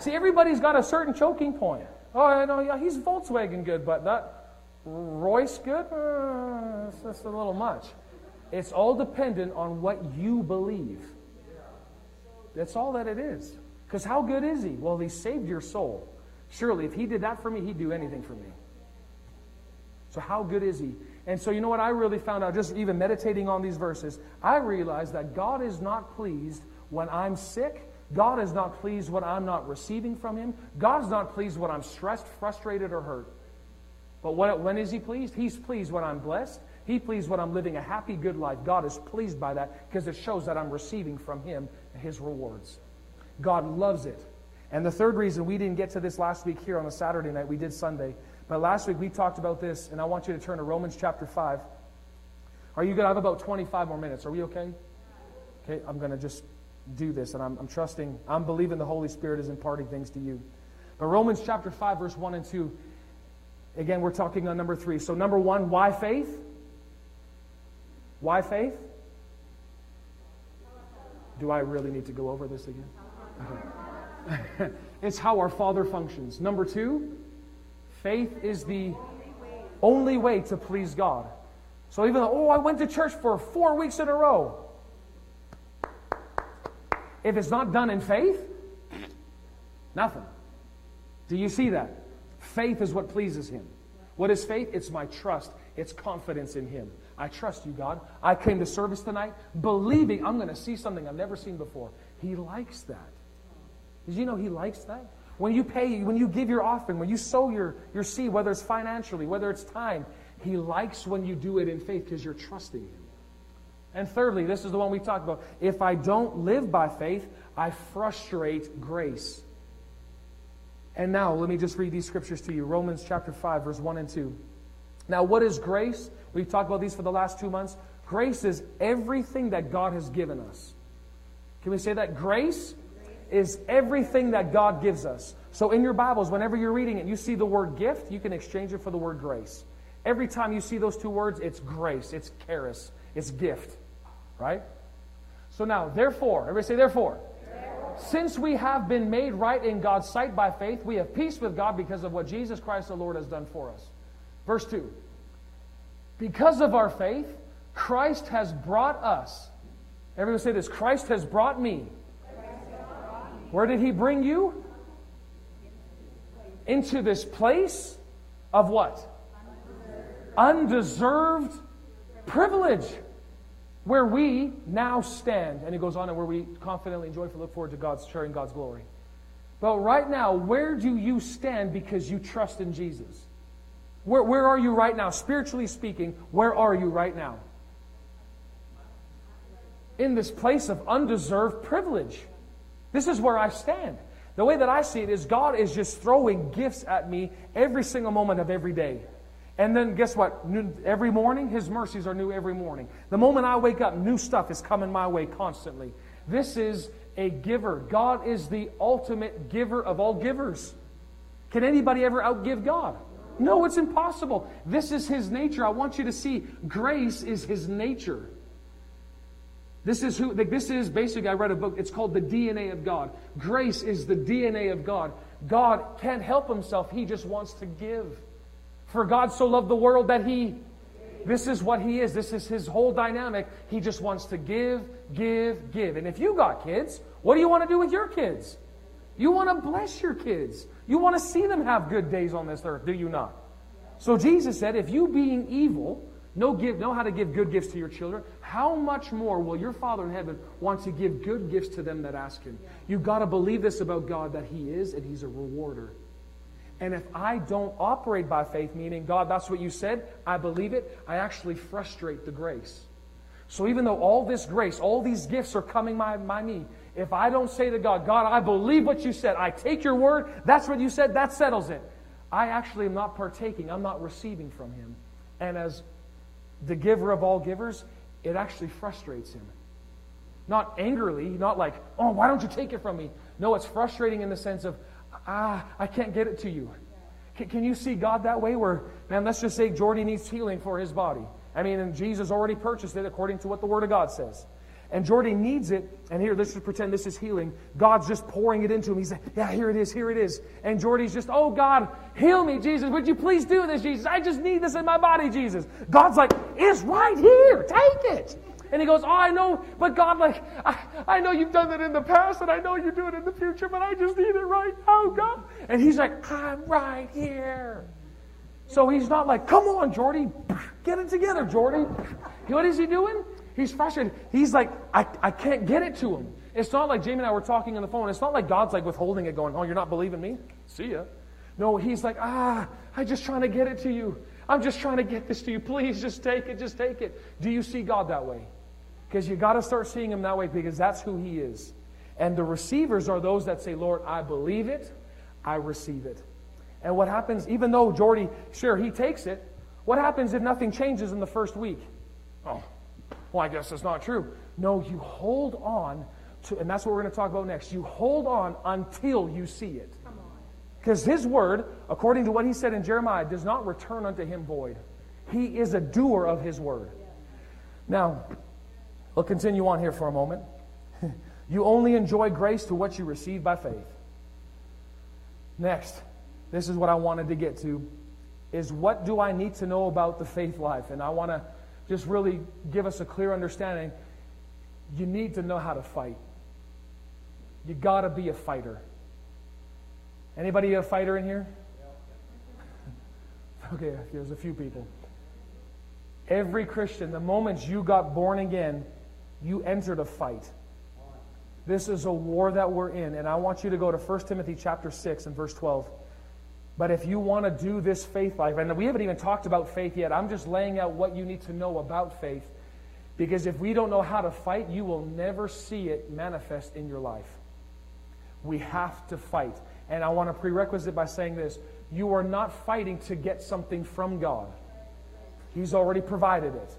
See, everybody's got a certain choking point. Oh, I know, yeah, he's Volkswagen good, but that Royce good? Uh, it's just a little much. It's all dependent on what you believe. That's all that it is. Because how good is he? Well, he saved your soul. Surely, if he did that for me, he'd do anything for me. So, how good is he? And so, you know what I really found out, just even meditating on these verses, I realized that God is not pleased when I'm sick God is not pleased when I'm not receiving from Him. God's not pleased when I'm stressed, frustrated, or hurt. But what, when is He pleased? He's pleased when I'm blessed. He pleased when I'm living a happy, good life. God is pleased by that because it shows that I'm receiving from Him His rewards. God loves it. And the third reason we didn't get to this last week here on a Saturday night, we did Sunday. But last week we talked about this, and I want you to turn to Romans chapter 5. Are you good? I have about 25 more minutes. Are we okay? Okay, I'm going to just do this. And I'm, I'm trusting, I'm believing the Holy Spirit is imparting things to you. But Romans chapter 5, verse 1 and 2, again, we're talking on number 3. So, number 1, why faith? Why faith? Do I really need to go over this again? Okay. [laughs] it's how our Father functions. Number 2, faith is the only way to please God. So even though, oh, I went to church for four weeks in a row, if it's not done in faith, nothing. Do you see that? Faith is what pleases Him. What is faith? It's my trust, it's confidence in Him. I trust you, God. I came to service tonight believing I'm going to see something I've never seen before. He likes that. Did you know He likes that? When you pay, when you give your offering, when you sow your, your seed, whether it's financially, whether it's time, He likes when you do it in faith because you're trusting Him. And thirdly, this is the one we talked about. If I don't live by faith, I frustrate grace. And now, let me just read these scriptures to you Romans chapter 5, verse 1 and 2. Now, what is grace? We've talked about these for the last two months. Grace is everything that God has given us. Can we say that? Grace is everything that God gives us. So, in your Bibles, whenever you're reading it, you see the word gift, you can exchange it for the word grace. Every time you see those two words, it's grace, it's charis, it's gift. Right? So now, therefore, everybody say, therefore. therefore. Since we have been made right in God's sight by faith, we have peace with God because of what Jesus Christ the Lord has done for us. Verse 2. Because of our faith, Christ has brought us. Everyone say this Christ has brought me. Where did he bring you? Into this place of what? Undeserved privilege where we now stand. And it goes on and where we confidently and joyfully look forward to God's sharing God's glory. But right now, where do you stand because you trust in Jesus? Where, where are you right now? Spiritually speaking, where are you right now? In this place of undeserved privilege. This is where I stand. The way that I see it is God is just throwing gifts at me every single moment of every day. And then guess what? Every morning, His mercies are new every morning. The moment I wake up, new stuff is coming my way constantly. This is a giver. God is the ultimate giver of all givers. Can anybody ever outgive God? No, it's impossible. This is His nature. I want you to see grace is His nature. This is who, this is basically, I read a book, it's called The DNA of God. Grace is the DNA of God. God can't help Himself, He just wants to give. For God so loved the world that He, this is what He is. This is His whole dynamic. He just wants to give, give, give. And if you got kids, what do you want to do with your kids? You want to bless your kids. You want to see them have good days on this earth, do you not? So Jesus said, if you being evil know, give, know how to give good gifts to your children, how much more will your Father in heaven want to give good gifts to them that ask Him? You've got to believe this about God that He is and He's a rewarder. And if I don't operate by faith, meaning, God, that's what you said, I believe it, I actually frustrate the grace. So even though all this grace, all these gifts are coming my, my me, if I don't say to God, God, I believe what you said, I take your word, that's what you said, that settles it. I actually am not partaking, I'm not receiving from Him. And as the giver of all givers, it actually frustrates Him. Not angrily, not like, oh, why don't you take it from me? No, it's frustrating in the sense of, ah, I can't get it to you. Can, can you see God that way? Where, man, let's just say Jordy needs healing for his body. I mean, and Jesus already purchased it according to what the Word of God says. And Jordy needs it, and here, let's just pretend this is healing. God's just pouring it into him. He's like, yeah, here it is, here it is. And Jordy's just, oh, God, heal me, Jesus. Would you please do this, Jesus? I just need this in my body, Jesus. God's like, it's right here. Take it. And he goes, Oh, I know, but God, like, I, I know you've done that in the past, and I know you do it in the future, but I just need it right now, God. And he's like, I'm right here. So he's not like, Come on, Jordy, get it together, Jordy. What is he doing? He's frustrated. He's like, I, I can't get it to him. It's not like Jamie and I were talking on the phone. It's not like God's like withholding it, going, Oh, you're not believing me? See ya. No, he's like, Ah, I'm just trying to get it to you. I'm just trying to get this to you. Please just take it. Just take it. Do you see God that way? Because you got to start seeing him that way because that's who he is. And the receivers are those that say, Lord, I believe it, I receive it. And what happens, even though Jordy, sure, he takes it, what happens if nothing changes in the first week? Oh, well, I guess that's not true. No, you hold on to, and that's what we're going to talk about next. You hold on until you see it. Because his word, according to what he said in Jeremiah, does not return unto him void. He is a doer of his word. Now, We'll continue on here for a moment. [laughs] you only enjoy grace to what you receive by faith. Next, this is what I wanted to get to is what do I need to know about the faith life? And I want to just really give us a clear understanding. You need to know how to fight. You got to be a fighter. Anybody a fighter in here? [laughs] Okay, there's a few people. Every Christian, the moment you got born again, you entered a fight. This is a war that we're in, and I want you to go to 1 Timothy chapter 6 and verse 12. But if you want to do this faith life, and we haven't even talked about faith yet, I'm just laying out what you need to know about faith. Because if we don't know how to fight, you will never see it manifest in your life. We have to fight. And I want to prerequisite by saying this you are not fighting to get something from God, He's already provided it.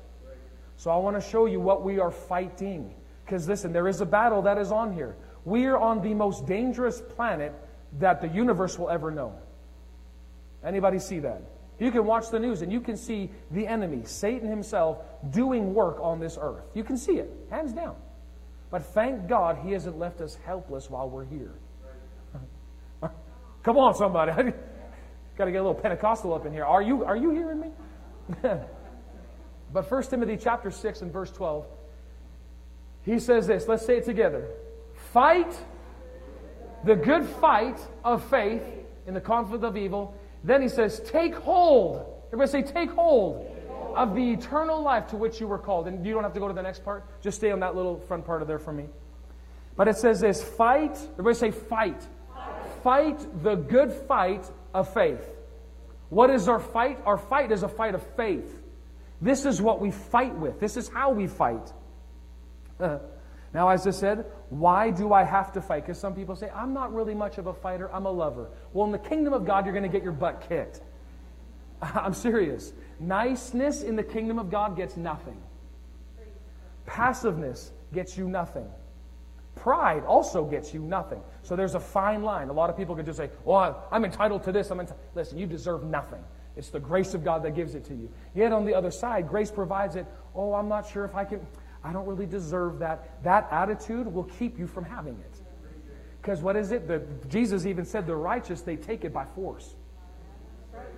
So I want to show you what we are fighting. Because listen, there is a battle that is on here. We are on the most dangerous planet that the universe will ever know. Anybody see that? You can watch the news and you can see the enemy, Satan himself, doing work on this earth. You can see it, hands down. But thank God he hasn't left us helpless while we're here. [laughs] Come on, somebody. [laughs] Got to get a little Pentecostal up in here. Are you, are you hearing me? [laughs] but 1 Timothy chapter 6 and verse 12, he says this. Let's say it together. Fight the good fight of faith in the conflict of evil. Then he says, take hold. Everybody say, take hold of the eternal life to which you were called. And you don't have to go to the next part. Just stay on that little front part of there for me. But it says this fight. Everybody say, fight. Fight, fight the good fight of faith. What is our fight? Our fight is a fight of faith. This is what we fight with. This is how we fight. [laughs] now, as I said, why do I have to fight? Because some people say, I'm not really much of a fighter, I'm a lover. Well, in the kingdom of God, you're going to get your butt kicked. [laughs] I'm serious. Niceness in the kingdom of God gets nothing, passiveness gets you nothing. Pride also gets you nothing. So there's a fine line. A lot of people could just say, oh, Well, I'm entitled to this. I'm enti-. Listen, you deserve nothing. It's the grace of God that gives it to you. Yet on the other side, grace provides it. Oh, I'm not sure if I can, I don't really deserve that. That attitude will keep you from having it. Because what is it? The, Jesus even said the righteous, they take it by force.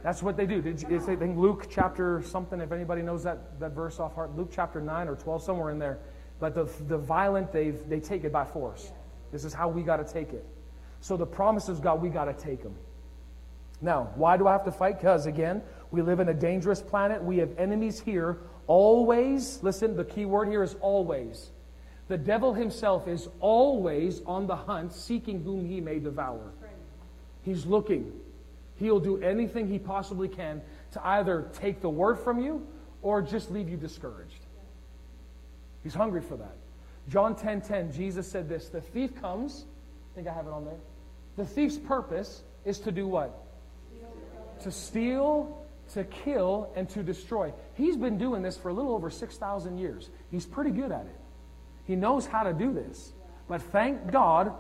That's what they do. Did you, I think Luke chapter something, if anybody knows that, that verse off heart, Luke chapter 9 or 12, somewhere in there. But the, the violent, they they take it by force. This is how we got to take it. So the promises God, we got to take them. Now, why do I have to fight? Because, again, we live in a dangerous planet. We have enemies here. Always, listen, the key word here is always. The devil himself is always on the hunt, seeking whom he may devour. He's looking. He'll do anything he possibly can to either take the word from you or just leave you discouraged. He's hungry for that. John 10:10, 10, 10, Jesus said this, the thief comes, I think I have it on there. The thief's purpose is to do what? To steal, to kill, and to destroy. He's been doing this for a little over 6,000 years. He's pretty good at it. He knows how to do this. But thank God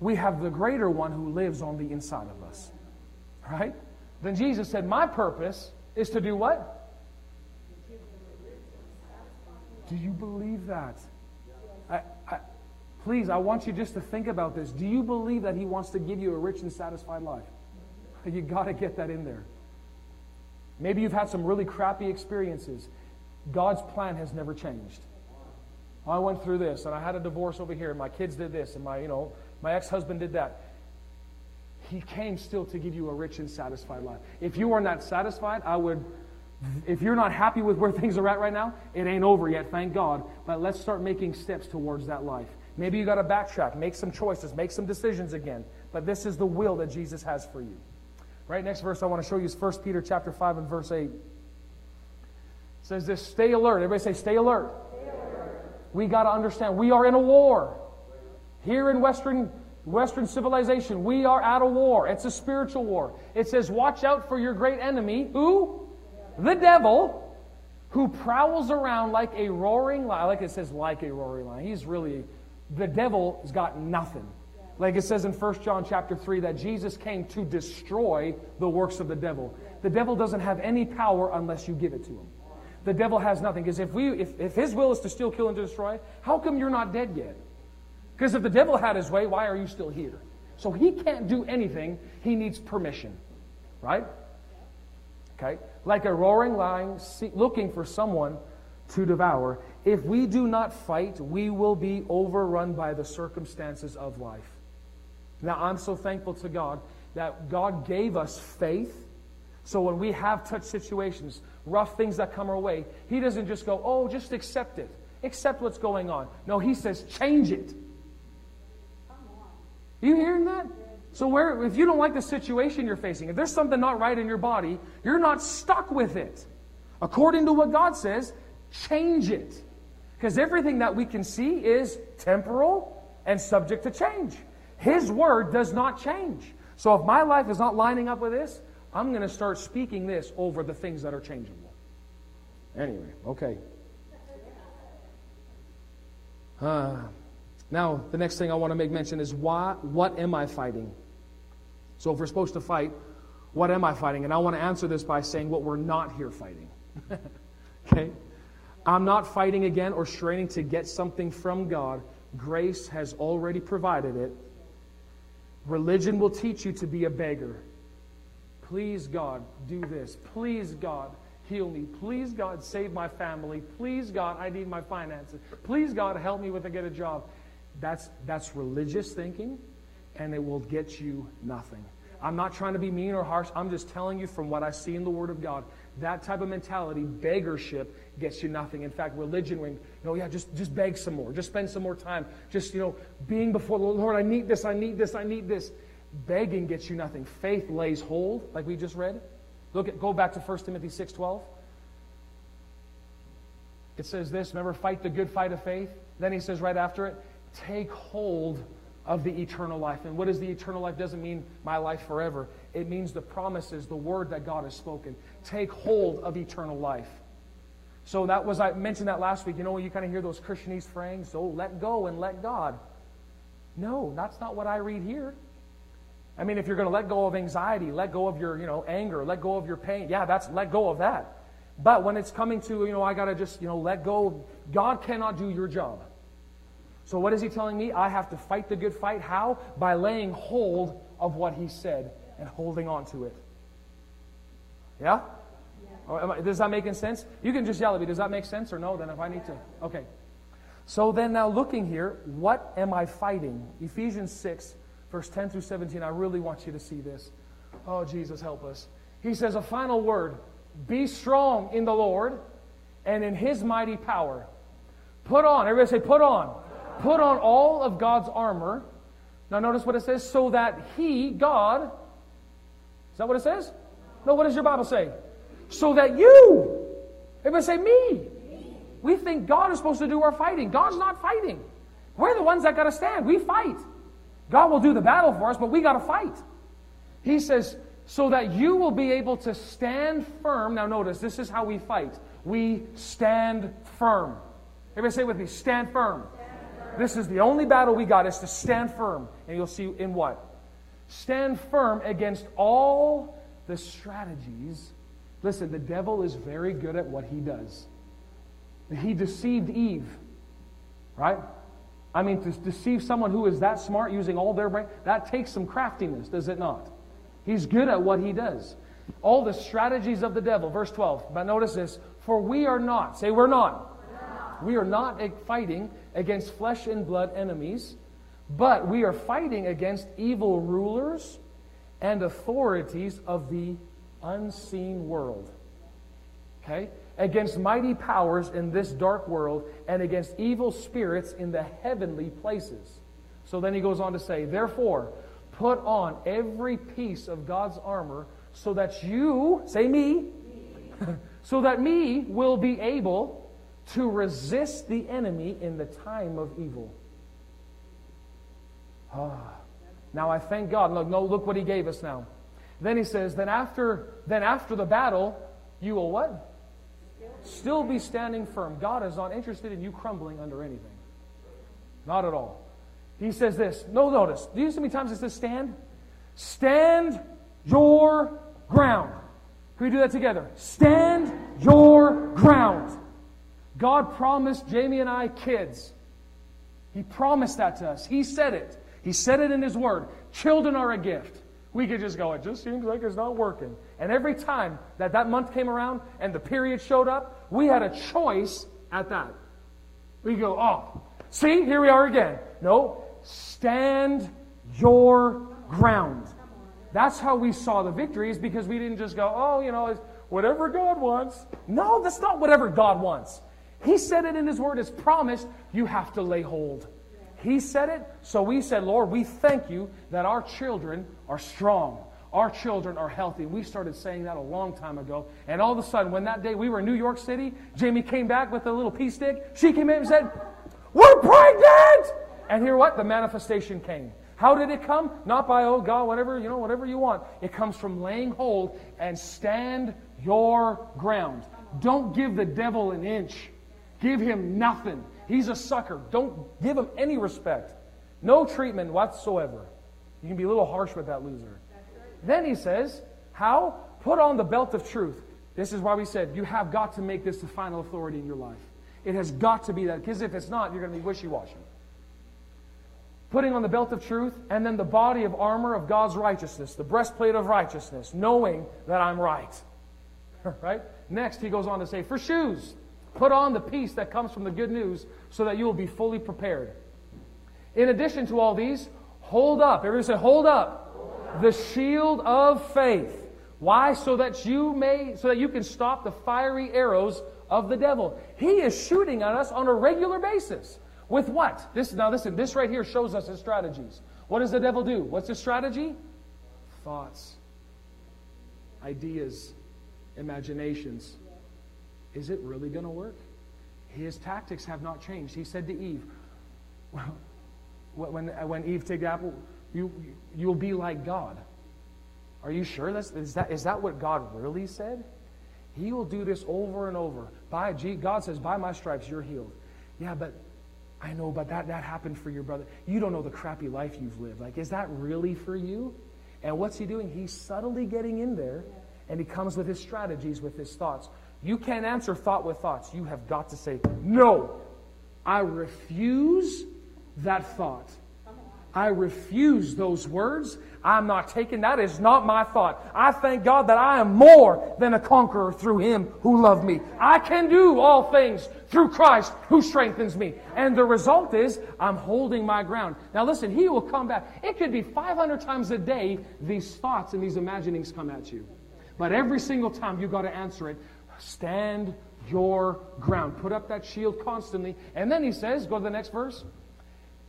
we have the greater one who lives on the inside of us. Right? Then Jesus said, My purpose is to do what? Do you believe that? I, I, please, I want you just to think about this. Do you believe that He wants to give you a rich and satisfied life? [laughs] You got to get that in there. Maybe you've had some really crappy experiences. God's plan has never changed. I went through this, and I had a divorce over here, and my kids did this, and my, you know, my ex-husband did that. He came still to give you a rich and satisfied life. If you are not satisfied, I would if you're not happy with where [laughs] things are at right now, it ain't over yet, thank God. But let's start making steps towards that life. Maybe you got to backtrack, make some choices, make some decisions again. But this is the will that Jesus has for you. Right, next verse I want to show you is 1 Peter chapter 5 and verse 8. It says this, stay alert. Everybody say, stay alert. Stay alert. We got to understand, we are in a war. Here in Western Western civilization, we are at a war. It's a spiritual war. It says, watch out for your great enemy. Who? the devil, who prowls around like a roaring lion. Like it says, like a roaring lion. He's really, the devil has got nothing. Like it says in 1 John chapter 3 that Jesus came to destroy the works of the devil. The devil doesn't have any power unless you give it to him. The devil has nothing. Because if, we, if, if his will is to steal, kill, and destroy, how come you're not dead yet? Because if the devil had his way, why are you still here? So he can't do anything. He needs permission. Right? Okay? like a roaring lion looking for someone to devour. If we do not fight, we will be overrun by the circumstances of life. Now, I'm so thankful to God that God gave us faith. So when we have touch situations, rough things that come our way, He doesn't just go, oh, just accept it. Accept what's going on. No, He says, change it. You hearing that? So where if you don't like the situation you're facing, if there's something not right in your body, you're not stuck with it. According to what God says, change it. Because everything that we can see is temporal and subject to change. His word does not change. So if my life is not lining up with this, I'm going to start speaking this over the things that are changeable. Anyway, okay. Uh, now, the next thing I want to make mention is why, what am I fighting? So if we're supposed to fight, what am I fighting? And I want to answer this by saying what we're not here fighting. [laughs] okay? I'm not fighting again or straining to get something from God. Grace has already provided it. Religion will teach you to be a beggar. Please, God, do this. Please, God, heal me. Please, God, save my family. Please, God, I need my finances. Please, God, help me with to get a job. That's, that's religious thinking and it will get you nothing. I'm not trying to be mean or harsh. I'm just telling you from what I see in the Word of God. That type of mentality, beggarship, gets you nothing. In fact, religion, when, you know, yeah, just, just beg some more. Just spend some more time. Just, you know, being before the Lord, I need this, I need this, I need this. Begging gets you nothing. Faith lays hold, like we just read. Look at, go back to 1 Timothy 6.12. It says this, remember, fight the good fight of faith. Then he says right after it, take hold of the eternal life. And what is the eternal life? Doesn't mean my life forever. It means the promises, the word that God has spoken. Take hold of eternal life. So that was, I mentioned that last week. You know, you kind of hear those Christianese phrases, oh, let go and let God. No, that's not what I read here. I mean, if you're going to let go of anxiety, let go of your, you know, anger, let go of your pain, yeah, that's let go of that. But when it's coming to, you know, I got to just, you know, let go, God cannot do your job. So, what is he telling me? I have to fight the good fight. How? By laying hold of what he said and holding on to it. Yeah? yeah. Does that make sense? You can just yell at me. Does that make sense or no? Then if I need to. Okay. So then now looking here, what am I fighting? Ephesians 6, verse 10 through 17. I really want you to see this. Oh, Jesus, help us. He says a final word Be strong in the Lord and in his mighty power. Put on. Everybody say, put on. Put on all of God's armor. Now, notice what it says so that He, God, is that what it says? No, what does your Bible say? So that you, everybody say me. We think God is supposed to do our fighting. God's not fighting. We're the ones that got to stand. We fight. God will do the battle for us, but we got to fight. He says, so that you will be able to stand firm. Now, notice, this is how we fight. We stand firm. Everybody say with me, stand firm. This is the only battle we got is to stand firm. And you'll see in what? Stand firm against all the strategies. Listen, the devil is very good at what he does. He deceived Eve, right? I mean, to deceive someone who is that smart using all their brain, that takes some craftiness, does it not? He's good at what he does. All the strategies of the devil. Verse 12. But notice this. For we are not, say we're not. We are not fighting against flesh and blood enemies, but we are fighting against evil rulers and authorities of the unseen world. Okay? Against mighty powers in this dark world and against evil spirits in the heavenly places. So then he goes on to say, Therefore, put on every piece of God's armor so that you, say me, [laughs] so that me will be able to resist the enemy in the time of evil. Ah. Now I thank God. Look, no, look what he gave us now. Then he says, then after, then after the battle, you will what? Still be standing firm. God is not interested in you crumbling under anything. Not at all. He says this. No, notice. Do you see how many times it says stand? Stand your ground. Can we do that together? Stand your ground. God promised Jamie and I kids. He promised that to us. He said it. He said it in His Word. Children are a gift. We could just go, it just seems like it's not working. And every time that that month came around and the period showed up, we had a choice at that. We go, oh, see, here we are again. No, stand your ground. That's how we saw the victories because we didn't just go, oh, you know, whatever God wants. No, that's not whatever God wants. He said it in His Word, it's promised. You have to lay hold. He said it, so we said, Lord, we thank you that our children are strong. Our children are healthy. We started saying that a long time ago. And all of a sudden, when that day we were in New York City, Jamie came back with a little pea stick. She came in and said, We're pregnant! And here what? The manifestation came. How did it come? Not by, oh God, whatever, you know, whatever you want. It comes from laying hold and stand your ground. Don't give the devil an inch. Give him nothing. He's a sucker. Don't give him any respect. No treatment whatsoever. You can be a little harsh with that loser. Then he says, How? Put on the belt of truth. This is why we said you have got to make this the final authority in your life. It has got to be that, because if it's not, you're going to be wishy washy. Putting on the belt of truth, and then the body of armor of God's righteousness, the breastplate of righteousness, knowing that I'm right. [laughs] right? Next, he goes on to say, For shoes, Put on the peace that comes from the good news so that you will be fully prepared. In addition to all these, hold up. Everybody say, hold up. The shield of faith. Why? So that you may, so that you can stop the fiery arrows of the devil. He is shooting at us on a regular basis. With what? This now listen, this right here shows us his strategies. What does the devil do? What's his strategy? Thoughts, ideas, imaginations. Is it really going to work? His tactics have not changed. He said to Eve, well, when, when Eve took the apple, you, you'll be like God. Are you sure? That's, is, that, is that what God really said? He will do this over and over. By God says, by my stripes, you're healed. Yeah, but I know, but that, that happened for your brother. You don't know the crappy life you've lived. Like, is that really for you? And what's he doing? He's subtly getting in there, and he comes with his strategies, with his thoughts. You can't answer thought with thoughts. You have got to say, No, I refuse that thought. I refuse those words. I'm not taking that is not my thought. I thank God that I am more than a conqueror through him who loved me. I can do all things through Christ who strengthens me. And the result is I'm holding my ground. Now listen, he will come back. It could be 500 times a day these thoughts and these imaginings come at you. But every single time you've got to answer it Stand your ground. Put up that shield constantly. And then he says, go to the next verse.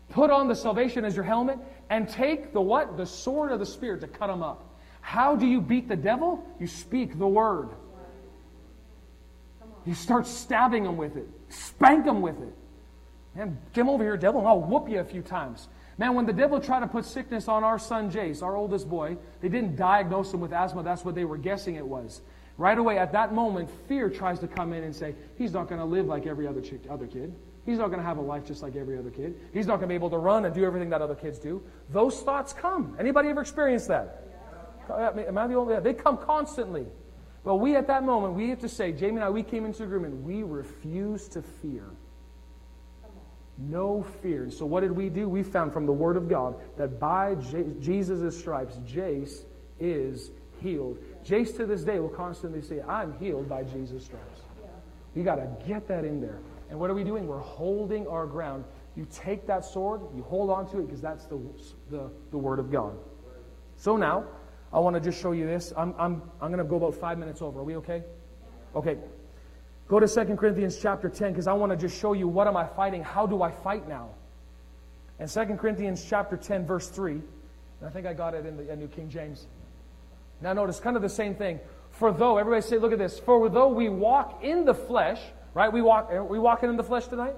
Put on the salvation as your helmet and take the what? The sword of the Spirit to cut him up. How do you beat the devil? You speak the word. You start stabbing him with it. Spank him with it. Man, come over here, devil, and I'll whoop you a few times. Man, when the devil tried to put sickness on our son Jace, our oldest boy, they didn't diagnose him with asthma. That's what they were guessing it was. Right away, at that moment, fear tries to come in and say, he's not going to live like every other, other kid. He's not going to have a life just like every other kid. He's not going to be able to run and do everything that other kids do. Those thoughts come. Anybody ever experienced that? Am I the only? They come constantly. Well, we at that moment, we have to say, Jamie and I, we came into agreement. We refuse to fear. No fear. And so what did we do? We found from the Word of God that by J- Jesus' stripes, Jace is healed. Jace to this day will constantly say, I'm healed by Jesus' stripes. You got to get that in there. And what are we doing? We're holding our ground. You take that sword, you hold on to it because that's the, the, the Word of God. So now, I want to just show you this. I'm, I'm, I'm going to go about five minutes over. Are we okay? Okay. Go to 2 Corinthians chapter 10 because I want to just show you what am I fighting? How do I fight now? And 2 Corinthians chapter 10, verse 3. I think I got it in the New King James. Now notice kind of the same thing. For though, everybody say, look at this. For though we walk in the flesh, right? We walk, are we walking in the flesh tonight?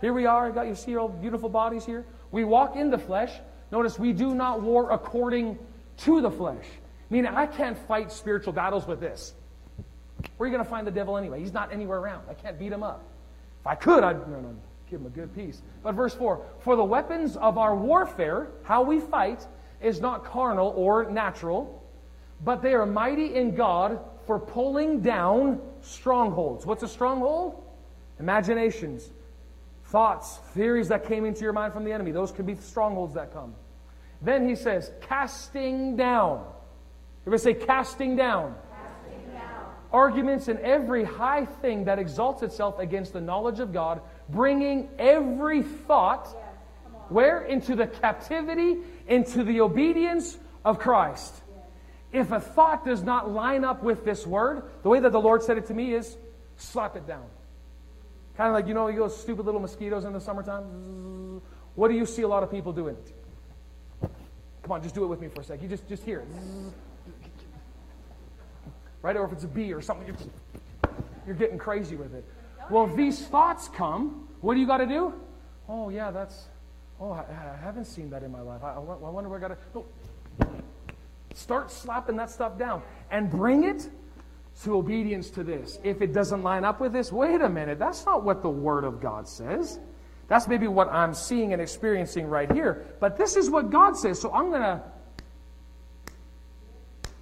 Here we are. You see your beautiful bodies here. We walk in the flesh. Notice we do not war according to the flesh. Meaning I can't fight spiritual battles with this. Where are you going to find the devil anyway? He's not anywhere around. I can't beat him up. If I could, I'd no, no, give him a good piece. But verse 4 For the weapons of our warfare, how we fight, is not carnal or natural but they are mighty in God for pulling down strongholds. What's a stronghold? Imaginations, thoughts, theories that came into your mind from the enemy. Those could be strongholds that come. Then he says, casting down. Everybody say, casting down. Casting down. arguments, and every high thing that exalts itself against the knowledge of God, bringing every thought where? Into the captivity, into the obedience of Christ. If a thought does not line up with this word, the way that the Lord said it to me is slap it down. Kind of like, you know, you those stupid little mosquitoes in the summertime. What do you see a lot of people doing? Come on, just do it with me for a sec. You just, just hear it. Right? Or if it's a bee or something, you're, you're getting crazy with it. Well, if these thoughts come, what do you got to do? Oh, yeah, that's, oh, I, I, haven't seen that in my life. I, I wonder where I got to. Start slapping that stuff down and bring it to obedience to this. If it doesn't line up with this, wait a minute, that's not what the Word of God says. That's maybe what I'm seeing and experiencing right here. But this is what God says. So I'm going to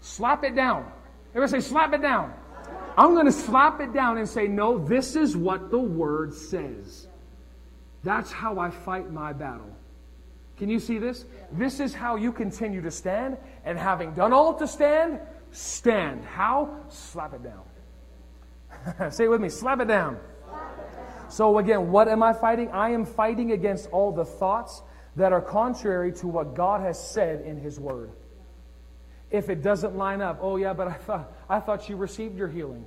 slap it down. Everybody say, slap it down. I'm going to slap it down and say, no, this is what the Word says. That's how I fight my battle. Can you see this? This is how you continue to stand. And having done all to stand, stand. How? Slap it down. [laughs] Say it with me slap it down. So, again, what am I fighting? I am fighting against all the thoughts that are contrary to what God has said in His Word. If it doesn't line up, oh, yeah, but I thought, I thought you received your healing.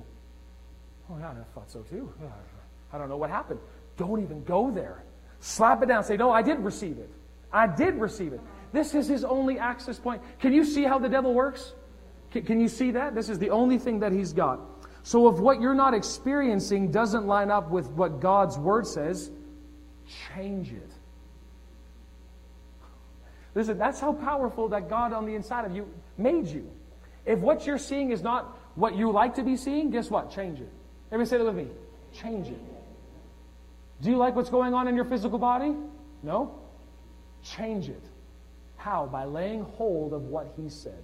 Oh, yeah, I thought so too. I don't know what happened. Don't even go there. Slap it down. Say, no, I did receive it. I did receive it. This is his only access point. Can you see how the devil works? Can, can you see that? This is the only thing that he's got. So if what you're not experiencing doesn't line up with what God's word says, change it. Listen, that's how powerful that God on the inside of you made you. If what you're seeing is not what you like to be seeing, guess what? Change it. Everybody say that with me. Change it. Do you like what's going on in your physical body? No? Change it. How? By laying hold of what he said.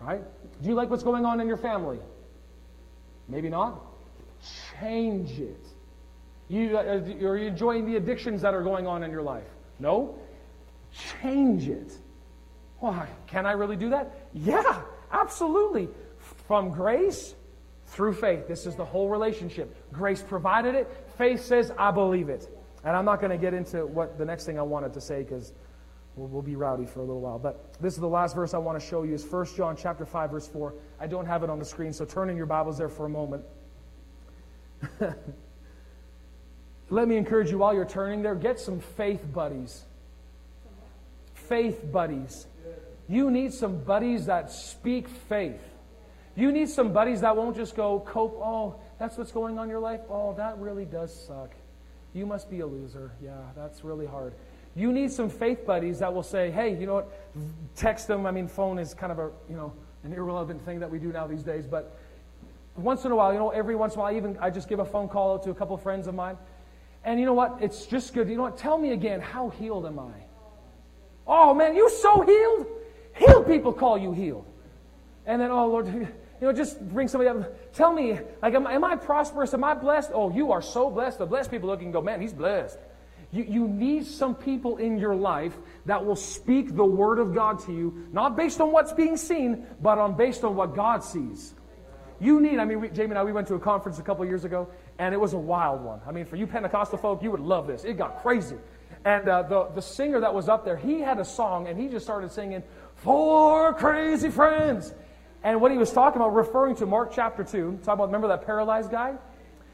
Right? Do you like what's going on in your family? Maybe not. Change it. You, uh, are you enjoying the addictions that are going on in your life? No? Change it. Why? Can I really do that? Yeah, absolutely. From grace through faith. This is the whole relationship. Grace provided it. Faith says, I believe it. And I'm not going to get into what the next thing I wanted to say because we'll, we'll, be rowdy for a little while. But this is the last verse I want to show you is 1 John chapter 5 verse 4. I don't have it on the screen, so turn in your Bibles there for a moment. [laughs] Let me encourage you while you're turning there, get some faith buddies. Faith buddies. You need some buddies that speak faith. You need some buddies that won't just go cope, oh, that's what's going on in your life. Oh, that really does suck. You must be a loser. Yeah, that's really hard. You need some faith buddies that will say, hey, you know what? Text them. I mean, phone is kind of a, you know, an irrelevant thing that we do now these days. But once in a while, you know, every once in a while, I even I just give a phone call out to a couple of friends of mine. And you know what? It's just good. You know what? Tell me again, how healed am I? Oh, man, you so healed? Healed people call you healed. And then, oh, Lord, [laughs] you know, just bring somebody up. Tell me, like, am, am I prosperous? Am I blessed? Oh, you are so blessed. The blessed people look and go, man, he's blessed. You, you need some people in your life that will speak the word of God to you, not based on what's being seen, but on based on what God sees. You need, I mean, we, Jamie and I, we went to a conference a couple years ago, and it was a wild one. I mean, for you Pentecostal folk, you would love this. It got crazy. And uh, the, the singer that was up there, he had a song, and he just started singing, Four Crazy Friends. And what he was talking about, referring to Mark chapter 2, talking about, remember that paralyzed guy?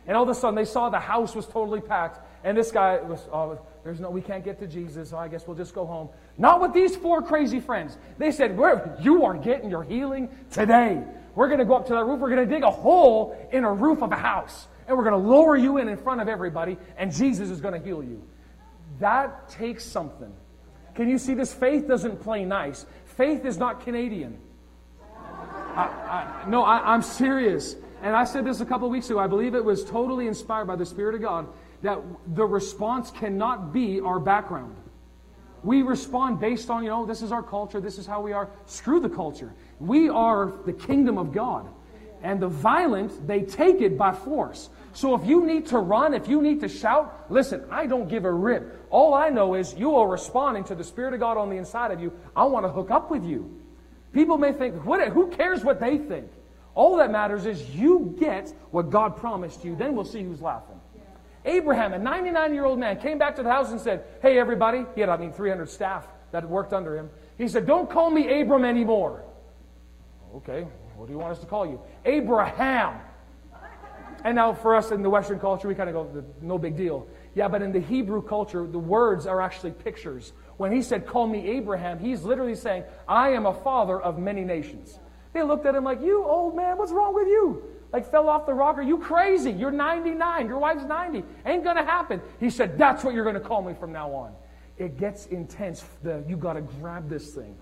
And all of a sudden they saw the house was totally packed. And this guy was, oh, there's no, we can't get to Jesus, so I guess we'll just go home. Not with these four crazy friends. They said, We're, you are getting your healing today. We're going to go up to that roof. We're going to dig a hole in a roof of a house. And we're going to lower you in in front of everybody. And Jesus is going to heal you. That takes something. Can you see this? Faith doesn't play nice. Faith is not Canadian. I, no, I, I'm serious. And I said this a couple weeks ago. I believe it was totally inspired by the Spirit of God that the response cannot be our background. We respond based on, you know, this is our culture, this is how we are. Screw the culture. We are the kingdom of God. And the violent, they take it by force. So if you need to run, if you need to shout, listen, I don't give a rip. All I know is you are responding to the Spirit of God on the inside of you. I want to hook up with you. People may think, what, who cares what they think? All that matters is you get what God promised you. Then we'll see who's laughing. Abraham, a 99 year old man, came back to the house and said, Hey, everybody. He had, I mean, 300 staff that worked under him. He said, Don't call me Abram anymore. Okay, what do you want us to call you? Abraham. And now for us in the Western culture, we kind of go, no big deal. Yeah, but in the Hebrew culture, the words are actually pictures. When he said, Call me Abraham, he's literally saying, I am a father of many nations. They looked at him like, You old man, what's wrong with you? Like fell off the rocker. You crazy. You're 99. Your wife's 90. Ain't going to happen. He said, That's what you're going to call me from now on. It gets intense. The, you got to grab this thing.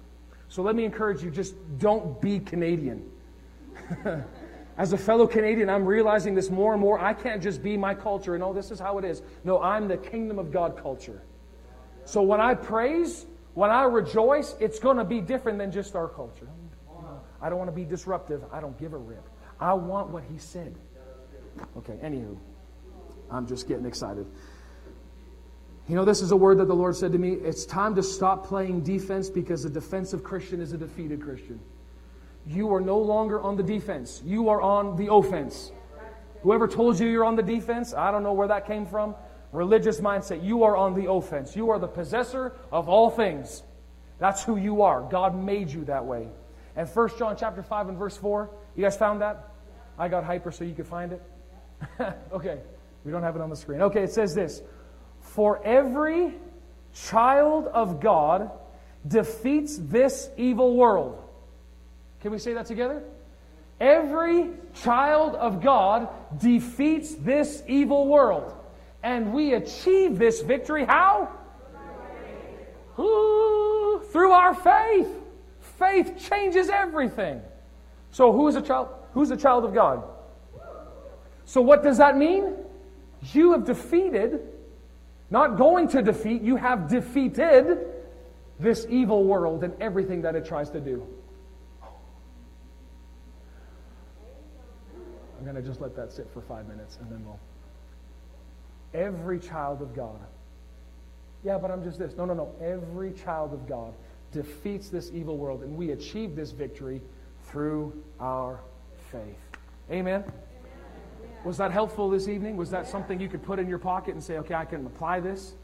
So let me encourage you just don't be Canadian. [laughs] As a fellow Canadian, I'm realizing this more and more. I can't just be my culture and oh, this is how it is. No, I'm the kingdom of God culture. So when I praise, when I rejoice, it's going to be different than just our culture. I don't want to be disruptive. I don't give a rip. I want what he said. Okay, anywho, I'm just getting excited. You know, this is a word that the Lord said to me. It's time to stop playing defense because a defensive Christian is a defeated Christian. You are no longer on the defense, you are on the offense. Whoever told you you're on the defense, I don't know where that came from. Religious mindset. You are on the offense. You are the possessor of all things. That's who you are. God made you that way. And 1 John chapter 5 and verse 4, you guys found that? I got hyper so you could find it. [laughs] okay, we don't have it on the screen. Okay, it says this For every child of God defeats this evil world. Can we say that together? Every child of God defeats this evil world. And we achieve this victory how? Ooh, through our faith. Faith changes everything. So who is a child? Who's a child of God? So what does that mean? You have defeated, not going to defeat, you have defeated this evil world and everything that it tries to do. I'm going to just let that sit for five minutes and then we'll. Every child of God. Yeah, but I'm just this. No, no, no. Every child of God defeats this evil world, and we achieve this victory through our faith. Amen. Was that helpful this evening? Was that something you could put in your pocket and say, okay, I can apply this?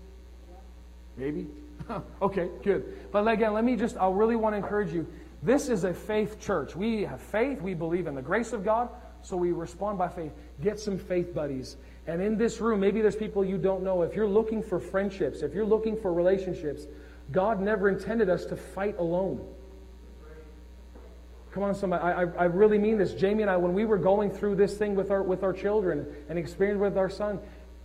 Maybe? [laughs] okay, good. But again, let me just, I really want to encourage you. This is a faith church. We have faith. We believe in the grace of God. So we respond by faith. Get some faith buddies. And in this room, maybe there's people you don't know. If you're looking for friendships, if you're looking for relationships, God never intended us to fight alone. Come on, somebody. I, I, really mean this. Jamie and I, when we were going through this thing with our, with our children and experience with our son,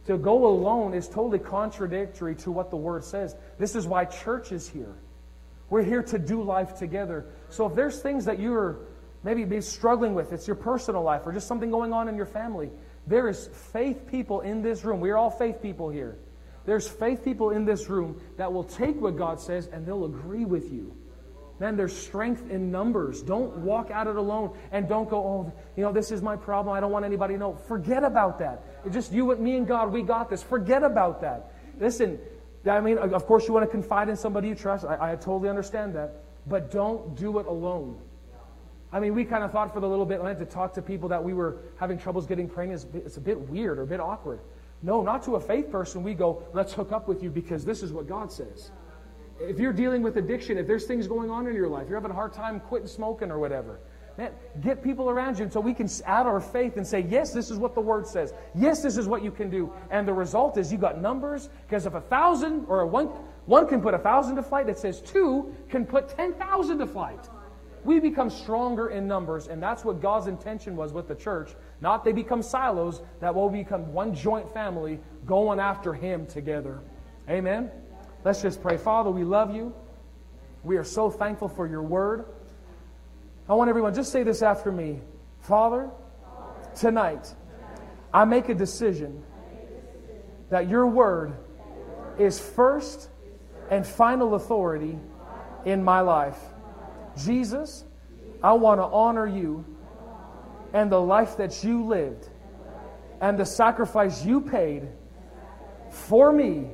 to go alone is totally contradictory to what the Word says. This is why church is here. We're here to do life together. So if there's things that you're maybe struggling with, it's your personal life or just something going on in your family, there is faith people in this room. We're all faith people here. There's faith people in this room that will take what God says and they'll agree with you. Man, there's strength in numbers. Don't walk out it alone and don't go, oh, you know, this is my problem. I don't want anybody to know. Forget about that. It's just you and me and God. We got this. Forget about that. Listen, I mean, of course, you want to confide in somebody you trust. I, I totally understand that. But don't do it alone. I mean, we kind of thought for the little bit, I had to talk to people that we were having troubles getting pregnant. It's a bit weird or a bit awkward. No, not to a faith person. We go, let's hook up with you because this is what God says. If you're dealing with addiction, if there's things going on in your life, you're having a hard time quitting smoking or whatever, man, get people around you so we can add our faith and say, yes, this is what the Word says. Yes, this is what you can do. And the result is you got numbers because if a thousand or a one, one can put a thousand to flight, it says two can put 10,000 to flight we become stronger in numbers, and that's what God's intention was with the church. Not they become silos, that will become one joint family going after Him together. Amen? Let's just pray. Father, we love you. We are so thankful for your word. I want everyone, just say this after me. Father, tonight, I make a decision that your word is first and final authority in my life. Jesus, I want to honor you and the life that you lived and the sacrifice you paid for me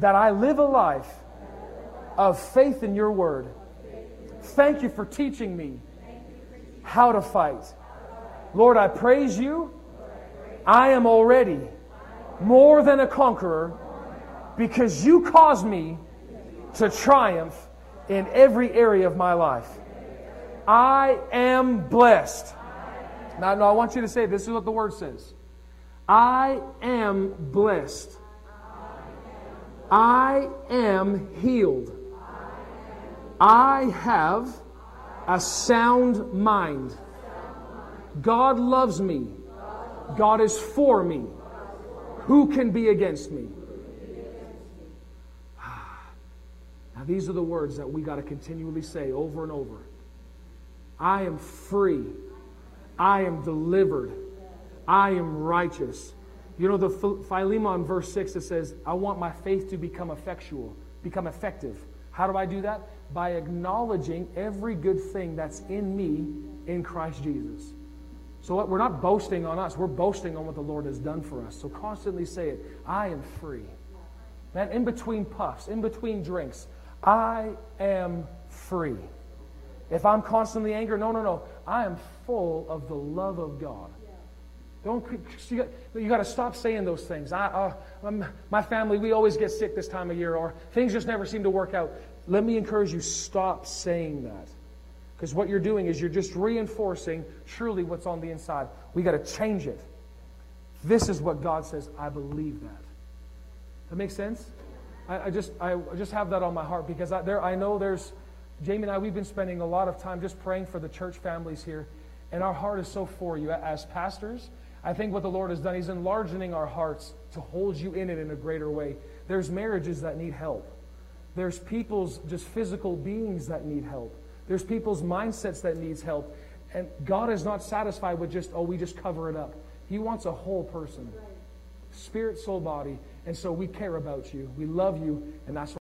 that I live a life of faith in your word. Thank you for teaching me how to fight. Lord, I praise you. I am already more than a conqueror because you caused me to triumph in every area of my life. I am blessed. Now, no, I want you to say this is what the word says. I am blessed. I am healed. I have a sound mind. God loves me. God is for me. Who can be against me? Now, these are the words that we got to continually say over and over. I am free. I am delivered. I am righteous. You know, the Philemon verse 6 it says, I want my faith to become effectual, become effective. How do I do that? By acknowledging every good thing that's in me in Christ Jesus. So what, we're not boasting on us, we're boasting on what the Lord has done for us. So constantly say it I am free. Man, in between puffs, in between drinks, I am free. If I'm constantly angry, no, no, no. I am full of the love of God. Don't you got, to stop saying those things. I, uh, my family, we always get sick this time of year, or things just never seem to work out. Let me encourage you: stop saying that, because what you're doing is you're just reinforcing truly what's on the inside. We got to change it. This is what God says. I believe that. That makes sense. I, I just I just have that on my heart because I, there I know there's Jamie and I. We've been spending a lot of time just praying for the church families here, and our heart is so for you as pastors I think what the Lord has done, He's enlarging our hearts to hold you in it in a greater way. There's marriages that need help. There's people's just physical beings that need help. There's people's mindsets that needs help. And God is not satisfied with just, oh, we just cover it up. He wants a whole person. Spirit, soul, body. And so we care about you. We love you, and that's